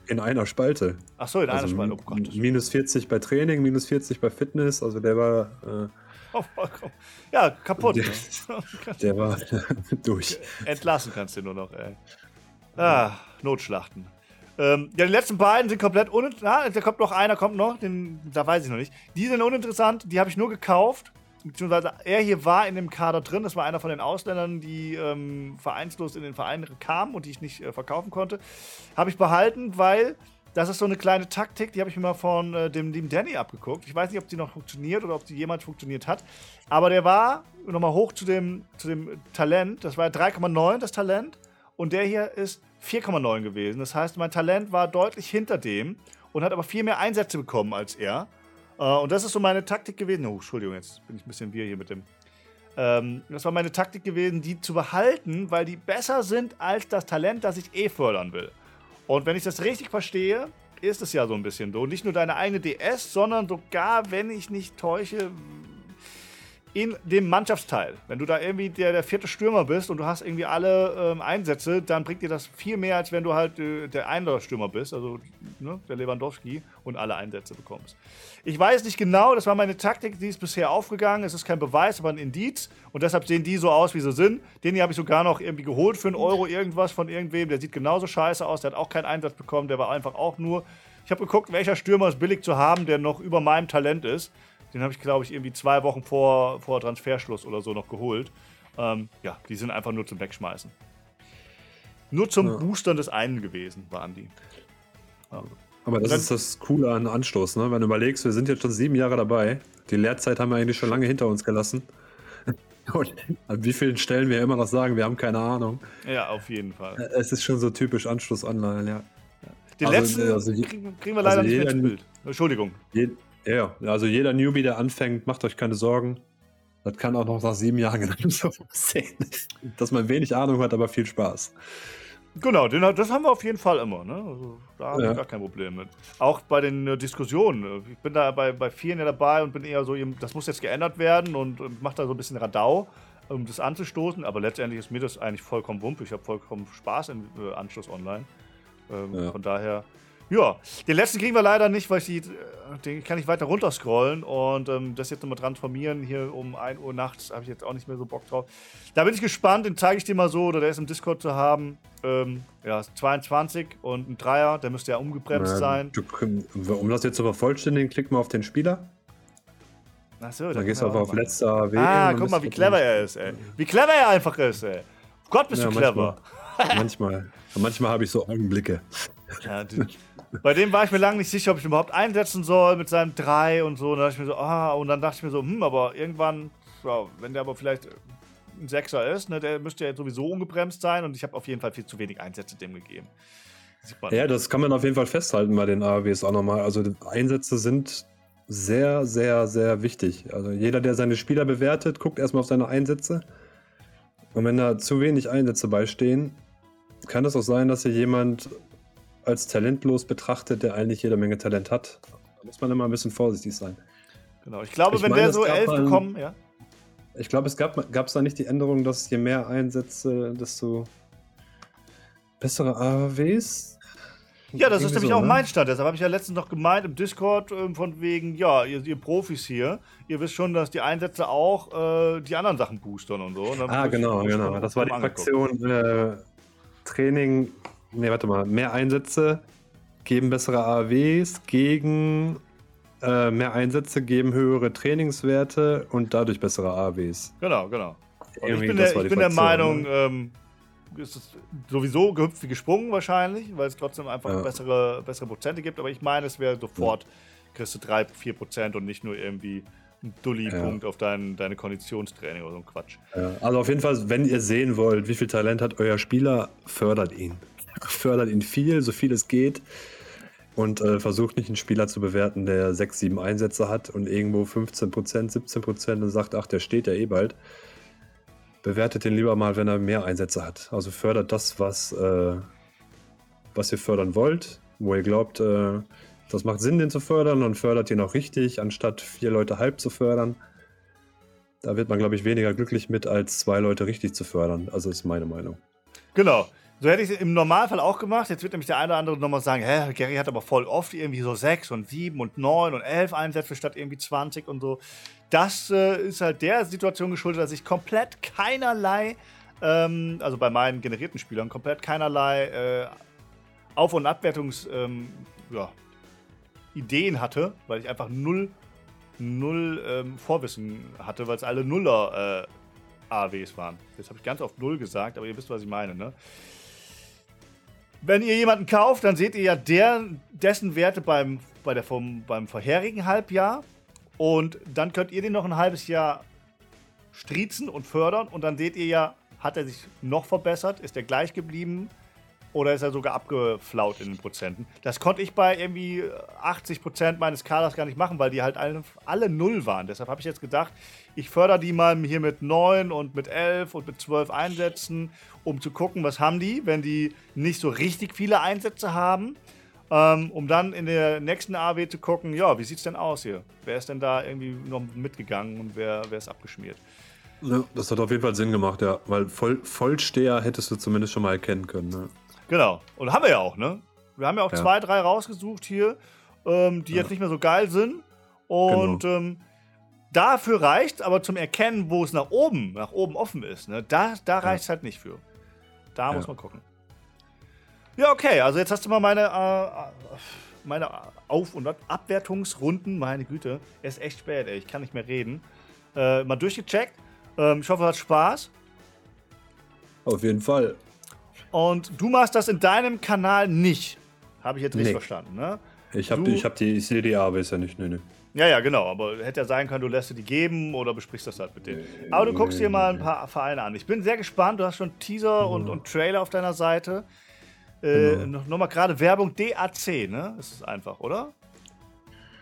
in einer Spalte. Ach so, in einer Also Spalte. Oh Gott. minus 40 bei Training, minus 40 bei Fitness. Also der war, äh, Oh, vollkommen. Ja, kaputt. Ne? der war durch. Entlassen kannst du nur noch, ey. Ah, Notschlachten. Ähm, ja, die letzten beiden sind komplett uninteressant. Da kommt noch einer, kommt noch, den, da weiß ich noch nicht. Die sind uninteressant, die habe ich nur gekauft. Beziehungsweise er hier war in dem Kader drin. Das war einer von den Ausländern, die ähm, vereinslos in den Verein kamen und die ich nicht äh, verkaufen konnte. Habe ich behalten, weil das ist so eine kleine Taktik, die habe ich mir mal von äh, dem lieben Danny abgeguckt. Ich weiß nicht, ob die noch funktioniert oder ob die jemals funktioniert hat. Aber der war nochmal hoch zu dem, zu dem Talent. Das war 3,9 das Talent. Und der hier ist 4,9 gewesen. Das heißt, mein Talent war deutlich hinter dem und hat aber viel mehr Einsätze bekommen als er. Äh, und das ist so meine Taktik gewesen. Oh, Entschuldigung, jetzt bin ich ein bisschen wir hier mit dem. Ähm, das war meine Taktik gewesen, die zu behalten, weil die besser sind als das Talent, das ich eh fördern will. Und wenn ich das richtig verstehe, ist es ja so ein bisschen so. Nicht nur deine eigene DS, sondern sogar, wenn ich nicht täusche, in dem Mannschaftsteil. Wenn du da irgendwie der, der vierte Stürmer bist und du hast irgendwie alle ähm, Einsätze, dann bringt dir das viel mehr, als wenn du halt äh, der Einser-Stürmer bist, also ne, der Lewandowski und alle Einsätze bekommst. Ich weiß nicht genau, das war meine Taktik, die ist bisher aufgegangen. Es ist kein Beweis, aber ein Indiz. Und deshalb sehen die so aus, wie sie sind. Den hier habe ich sogar noch irgendwie geholt für einen Euro irgendwas von irgendwem. Der sieht genauso scheiße aus, der hat auch keinen Einsatz bekommen, der war einfach auch nur. Ich habe geguckt, welcher Stürmer ist billig zu haben, der noch über meinem Talent ist. Den habe ich, glaube ich, irgendwie zwei Wochen vor, vor Transferschluss oder so noch geholt. Ähm, ja, die sind einfach nur zum Wegschmeißen. Nur zum ja. Boostern des einen gewesen, waren die. Ja. Aber das dann, ist das Coole an Anstoß, ne? Wenn du überlegst, wir sind jetzt schon sieben Jahre dabei. Die Lehrzeit haben wir eigentlich schon lange hinter uns gelassen. Und an wie vielen Stellen wir immer noch sagen, wir haben keine Ahnung. Ja, auf jeden Fall. Es ist schon so typisch Anschluss online, ja. Den also, letzten also, kriegen, wir leider also nicht mit ins Bild. Entschuldigung. Je, ja, also jeder Newbie, der anfängt, macht euch keine Sorgen. Das kann auch noch nach sieben Jahren genau so aussehen. Dass man wenig Ahnung hat, aber viel Spaß. Genau, den, das haben wir auf jeden Fall immer. Ne? Also, da haben ja. wir gar kein Problem mit. Auch bei den äh, Diskussionen. Ich bin da bei, bei vielen ja dabei und bin eher so, das muss jetzt geändert werden und, und mache da so ein bisschen Radau, um das anzustoßen. Aber letztendlich ist mir das eigentlich vollkommen wumpe. Ich habe vollkommen Spaß im äh, Anschluss online. Ähm, ja. Von daher ja, den letzten kriegen wir leider nicht, weil ich die, äh, den kann ich weiter runterscrollen und ähm, das jetzt nochmal transformieren hier um 1 Uhr nachts, habe ich jetzt auch nicht mehr so Bock drauf. Da bin ich gespannt, den zeige ich dir mal so, oder der ist im Discord zu haben. Ähm, ja, 22 und ein Dreier, der müsste ja umgebremst ja, sein. Du, um das jetzt zu vervollständigen, klick mal auf den Spieler. Achso, dann gehst du aber auf letzter AW. Ah, guck mal, wie clever er ist, ey. Wie clever er einfach ist, ey. Gott, bist ja, du clever. Manchmal, manchmal, manchmal habe ich so Augenblicke. Ja, bei dem war ich mir lange nicht sicher, ob ich ihn überhaupt einsetzen soll mit seinem 3 und so. Und dann dachte ich mir so, ah, und dann dachte ich mir so, hm, aber irgendwann, ja, wenn der aber vielleicht ein Sechser ist, ne, der müsste ja sowieso ungebremst sein und ich habe auf jeden Fall viel zu wenig Einsätze dem gegeben. Ja, das kann man auf jeden Fall festhalten bei den AWs auch nochmal. Also Einsätze sind sehr, sehr, sehr wichtig. Also jeder, der seine Spieler bewertet, guckt erstmal auf seine Einsätze. Und wenn da zu wenig Einsätze beistehen, kann es auch sein, dass hier jemand als talentlos betrachtet, der eigentlich jede Menge Talent hat. Da muss man immer ein bisschen vorsichtig sein. Genau, ich glaube, ich wenn meine, der so elf ein, bekommen, ja. Ich glaube, es gab es da nicht die Änderung, dass je mehr Einsätze, desto bessere AWs? Ja, das ist nämlich so, auch ne? mein Stand. Deshalb habe ich ja letztens noch gemeint im Discord äh, von wegen, ja, ihr, ihr, Profis hier, ihr wisst schon, dass die Einsätze auch äh, die anderen Sachen boostern und so. Und ah, genau, genau. Das war die Fraktion äh, Training Nee, warte mal. Mehr Einsätze geben bessere AWs gegen äh, mehr Einsätze geben höhere Trainingswerte und dadurch bessere AWs. Genau, genau. ich bin, der, ich bin der, Meinung, ne? ähm, ist es sowieso gehüpft wie gesprungen wahrscheinlich, weil es trotzdem einfach ja. bessere, bessere Prozente gibt. Aber ich meine, es wäre sofort, ja. kriegst du 3, 4 Prozent und nicht nur irgendwie ein Dulli-Punkt ja. auf dein, deine Konditionstraining oder so ein Quatsch. Also auf jeden Fall, wenn ihr sehen wollt, wie viel Talent hat euer Spieler, fördert ihn fördert ihn viel, so viel es geht. Und äh, versucht nicht einen Spieler zu bewerten, der 6, 7 Einsätze hat und irgendwo 15%, 17% und sagt, ach, der steht ja eh bald. Bewertet den lieber mal, wenn er mehr Einsätze hat. Also fördert das, was, äh, was ihr fördern wollt, wo ihr glaubt, äh, das macht Sinn, den zu fördern und fördert ihn auch richtig, anstatt vier Leute halb zu fördern. Da wird man, glaube ich, weniger glücklich mit, als zwei Leute richtig zu fördern. Also ist meine Meinung. Genau. So hätte ich es im Normalfall auch gemacht. Jetzt wird nämlich der eine oder andere nochmal sagen, hä, Gary hat aber voll oft irgendwie so sechs und sieben und neun und elf Einsätze statt irgendwie 20 und so. Das äh, ist halt der Situation geschuldet, dass ich komplett keinerlei, ähm, also bei meinen generierten Spielern, komplett keinerlei äh, Auf- und Abwertungs, ähm, ja, Ideen hatte, weil ich einfach null, null ähm, Vorwissen hatte, weil es alle Nuller äh, AWs waren. Jetzt habe ich ganz oft Null gesagt, aber ihr wisst, was ich meine, ne? Wenn ihr jemanden kauft, dann seht ihr ja der, dessen Werte beim, bei der, vom, beim vorherigen Halbjahr. Und dann könnt ihr den noch ein halbes Jahr striezen und fördern. Und dann seht ihr ja, hat er sich noch verbessert? Ist er gleich geblieben? Oder ist er sogar abgeflaut in den Prozenten? Das konnte ich bei irgendwie 80 Prozent meines Kaders gar nicht machen, weil die halt alle, alle null waren. Deshalb habe ich jetzt gedacht, ich fördere die mal hier mit 9 und mit 11 und mit 12 Einsätzen, um zu gucken, was haben die, wenn die nicht so richtig viele Einsätze haben. ähm, um dann in der nächsten AW zu gucken, ja, wie sieht's denn aus hier? Wer ist denn da irgendwie noch mitgegangen und wer, wer ist abgeschmiert? Ja, das hat auf jeden Fall Sinn gemacht, ja. Weil Voll Vollsteher hättest du zumindest schon mal erkennen können. Ne? Genau. Und haben wir ja auch, ne? Wir haben ja auch ja. zwei, drei rausgesucht hier, ähm, die ja. jetzt nicht mehr so geil sind. Und genau. ähm, dafür reicht aber zum Erkennen, wo es nach oben, nach oben offen ist. Ne? Da, da reicht es halt nicht für. Da muss man gucken. Ja, okay, also jetzt hast du mal meine, äh, meine Auf- und Abwertungsrunden, meine Güte, es ist echt spät, ey, ich kann nicht mehr reden, äh, mal durchgecheckt. Ähm, ich hoffe, du hast Spaß. Auf jeden Fall. Und du machst das in deinem Kanal nicht. Habe ich jetzt richtig nee. verstanden, ne? Ich habe ich hab die, ich sehe die AWs ja nicht, ne, ne. Ja, ja, genau. Aber hätte ja sein können, du lässt dir die geben oder besprichst das halt mit denen. Aber du guckst dir mal ein paar Vereine an. Ich bin sehr gespannt. Du hast schon Teaser und, und Trailer auf deiner Seite. Äh, genau. Nochmal gerade Werbung DAC, ne? Das ist einfach, oder?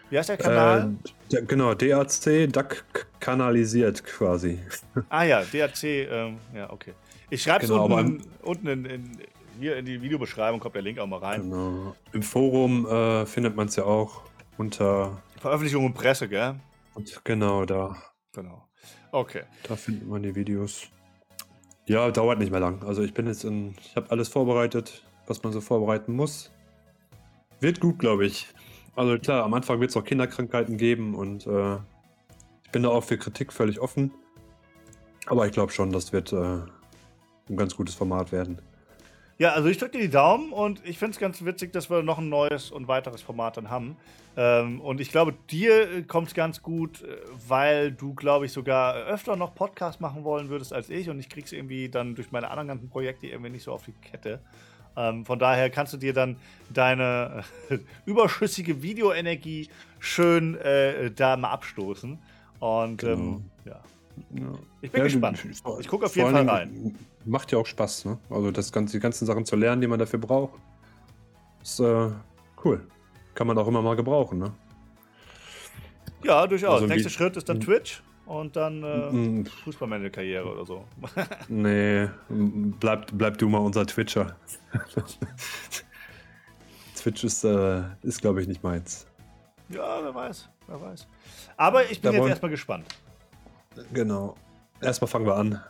Wie heißt der Kanal? Äh, genau, DAC, DAC kanalisiert quasi. Ah ja, DAC, ähm, ja, okay. Ich schreibe es genau, unten, unten in, in, hier in die Videobeschreibung, kommt der Link auch mal rein. Genau. Im Forum äh, findet man es ja auch unter. Veröffentlichung und Presse, gell? Und genau, da. Genau. Okay. Da findet man die Videos. Ja, dauert nicht mehr lang. Also ich bin jetzt in. Ich habe alles vorbereitet was man so vorbereiten muss. Wird gut, glaube ich. Also klar, am Anfang wird es auch Kinderkrankheiten geben und äh, ich bin da auch für Kritik völlig offen. Aber ich glaube schon, das wird äh, ein ganz gutes Format werden. Ja, also ich drücke dir die Daumen und ich finde es ganz witzig, dass wir noch ein neues und weiteres Format dann haben. Ähm, und ich glaube, dir kommt es ganz gut, äh, weil du, glaube ich, sogar öfter noch Podcast machen wollen würdest als ich und ich krieg's irgendwie dann durch meine anderen ganzen Projekte irgendwie nicht so auf die Kette. Ähm, von daher kannst du dir dann deine äh, überschüssige Videoenergie schön äh, da mal abstoßen. Und genau. ähm, ja. ja. Ich bin ja, gespannt. Ich gucke auf jeden Fall rein. Macht ja auch Spaß, ne? Also das ganze, die ganzen Sachen zu lernen, die man dafür braucht. Ist äh, cool. Kann man auch immer mal gebrauchen, ne? Ja, durchaus. Also Nächster Schritt ist dann Twitch und dann äh, mm. Fußballmanager-Karriere oder so. nee, bleib, bleib du mal unser Twitcher. Twitch ist, äh, ist glaube ich, nicht meins. Ja, wer weiß, wer weiß. Aber ich bin da jetzt erstmal gespannt. Genau. Erstmal fangen wir an.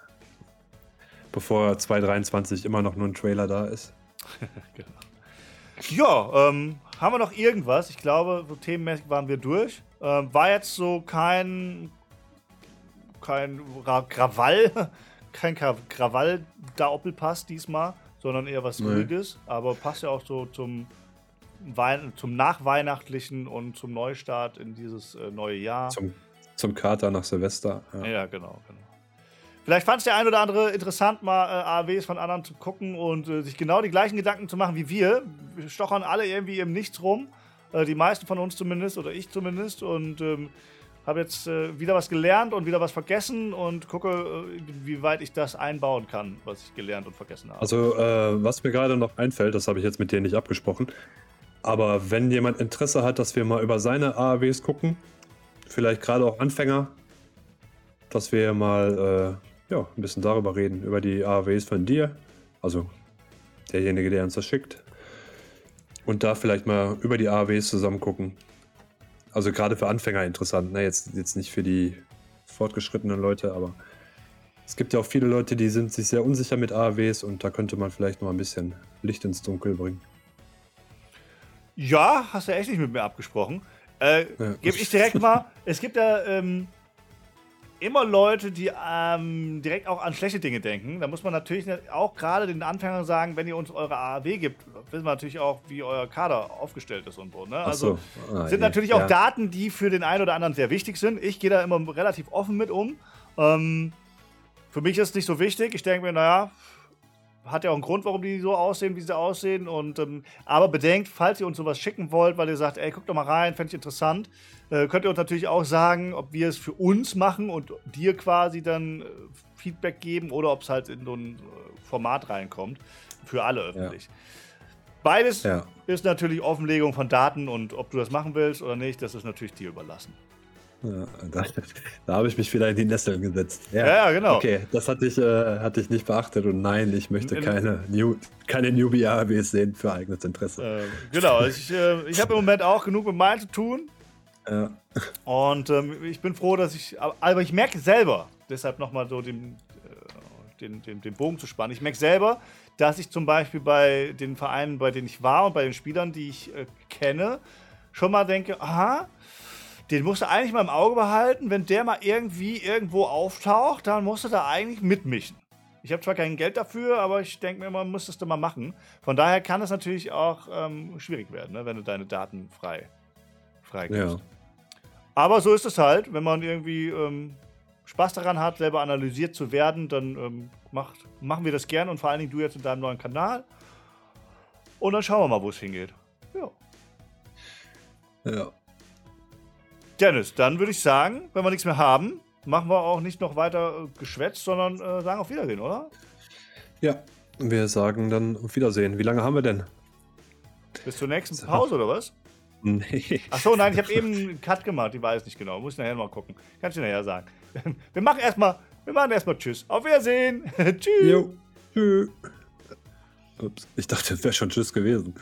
Bevor 2023 immer noch nur ein Trailer da ist. genau. Ja, ähm, haben wir noch irgendwas? Ich glaube, so themenmäßig waren wir durch. Ähm, war jetzt so kein kein Krawall, kein Krawall-Doppelpass diesmal, sondern eher was nee. Ruhiges. Aber passt ja auch so zum, Wein zum Nachweihnachtlichen und zum Neustart in dieses äh, neue Jahr. Zum, zum Kater nach Silvester. Ja, ja genau, genau. Vielleicht fand es der ein oder andere interessant, mal äh, AAWs von anderen zu gucken und äh, sich genau die gleichen Gedanken zu machen wie wir. Wir stochern alle irgendwie im Nichts rum. Äh, die meisten von uns zumindest oder ich zumindest. Und ähm, habe jetzt äh, wieder was gelernt und wieder was vergessen und gucke, äh, wie weit ich das einbauen kann, was ich gelernt und vergessen habe. Also, äh, was mir gerade noch einfällt, das habe ich jetzt mit dir nicht abgesprochen, aber wenn jemand Interesse hat, dass wir mal über seine AAWs gucken, vielleicht gerade auch Anfänger, dass wir mal ja, ein bisschen darüber reden, über die AAWs von dir, also derjenige, der uns das schickt, und da vielleicht mal über die AAWs zusammen gucken also gerade für Anfänger interessant, ne? Jetzt, jetzt nicht für die fortgeschrittenen Leute, aber es gibt ja auch viele Leute, die sind sich sehr unsicher mit AAWs und da könnte man vielleicht noch ein bisschen Licht ins Dunkel bringen. Ja, hast du echt nicht mit mir abgesprochen. Äh, ja. Gebe ich direkt mal. Es gibt ja ähm, immer Leute, die ähm, direkt auch an schlechte Dinge denken. Da muss man natürlich auch gerade den Anfängern sagen, wenn ihr uns eure AAW gibt, wissen wir natürlich auch, wie euer Kader aufgestellt ist und so. Ne? Also so. ah, sind ja. natürlich auch ja. Daten, die für den einen oder anderen sehr wichtig sind. Ich gehe da immer relativ offen mit um. Ähm, für mich ist es nicht so wichtig. Ich denke mir, naja, hat ja auch einen Grund, warum die so aussehen, wie sie aussehen. Und, ähm, aber bedenkt, falls ihr uns sowas schicken wollt, weil ihr sagt, ey, guckt doch mal rein, fände ich interessant, äh, könnt ihr uns natürlich auch sagen, ob wir es für uns machen und dir quasi dann äh, Feedback geben oder ob es halt in so ein äh, Format reinkommt. Für alle öffentlich. Ja. Beides ja. ist natürlich Offenlegung von Daten und ob du das machen willst oder nicht, das ist natürlich dir überlassen. Ja, da, da habe ich mich wieder in die Nesseln gesetzt. Ja, ja, genau. Okay, das hatte ich, äh, hatte ich nicht beachtet und nein, ich möchte In- keine, New, keine Newbie-AHBs sehen für eigenes Interesse. Ähm, genau, ich, äh, ich habe im Moment auch genug mit meinen zu tun. Ja. Und ähm, ich bin froh, dass ich. Aber ich merke selber, deshalb nochmal so den, äh, den, den, den Bogen zu spannen. Ich merke selber, dass ich zum Beispiel bei den Vereinen, bei denen ich war und bei den Spielern, die ich äh, kenne, schon mal denke: aha, den musst du eigentlich mal im Auge behalten. Wenn der mal irgendwie irgendwo auftaucht, dann musst du da eigentlich mitmischen. Ich habe zwar kein Geld dafür, aber ich denke mir, man müsstest du mal machen. Von daher kann es natürlich auch ähm, schwierig werden, ne, wenn du deine Daten frei, frei gibst. ja. Aber so ist es halt, wenn man irgendwie ähm, Spaß daran hat, selber analysiert zu werden, dann ähm, macht, machen wir das gern und vor allen Dingen du jetzt in deinem neuen Kanal. Und dann schauen wir mal, wo es hingeht. Ja. ja. Dennis, dann würde ich sagen, wenn wir nichts mehr haben, machen wir auch nicht noch weiter äh, geschwätzt, sondern äh, sagen auf Wiedersehen, oder? Ja, wir sagen dann auf Wiedersehen. Wie lange haben wir denn? Bis zur nächsten Pause, oder was? Nee. Achso, nein, ich habe eben einen Cut gemacht, ich weiß nicht genau. Muss ich nachher mal gucken. Kann ich dir nachher sagen. Wir machen erstmal, wir machen erstmal Tschüss. Auf Wiedersehen. Tschüss. Jo. Tschüss. Ups, ich dachte, das wäre schon Tschüss gewesen.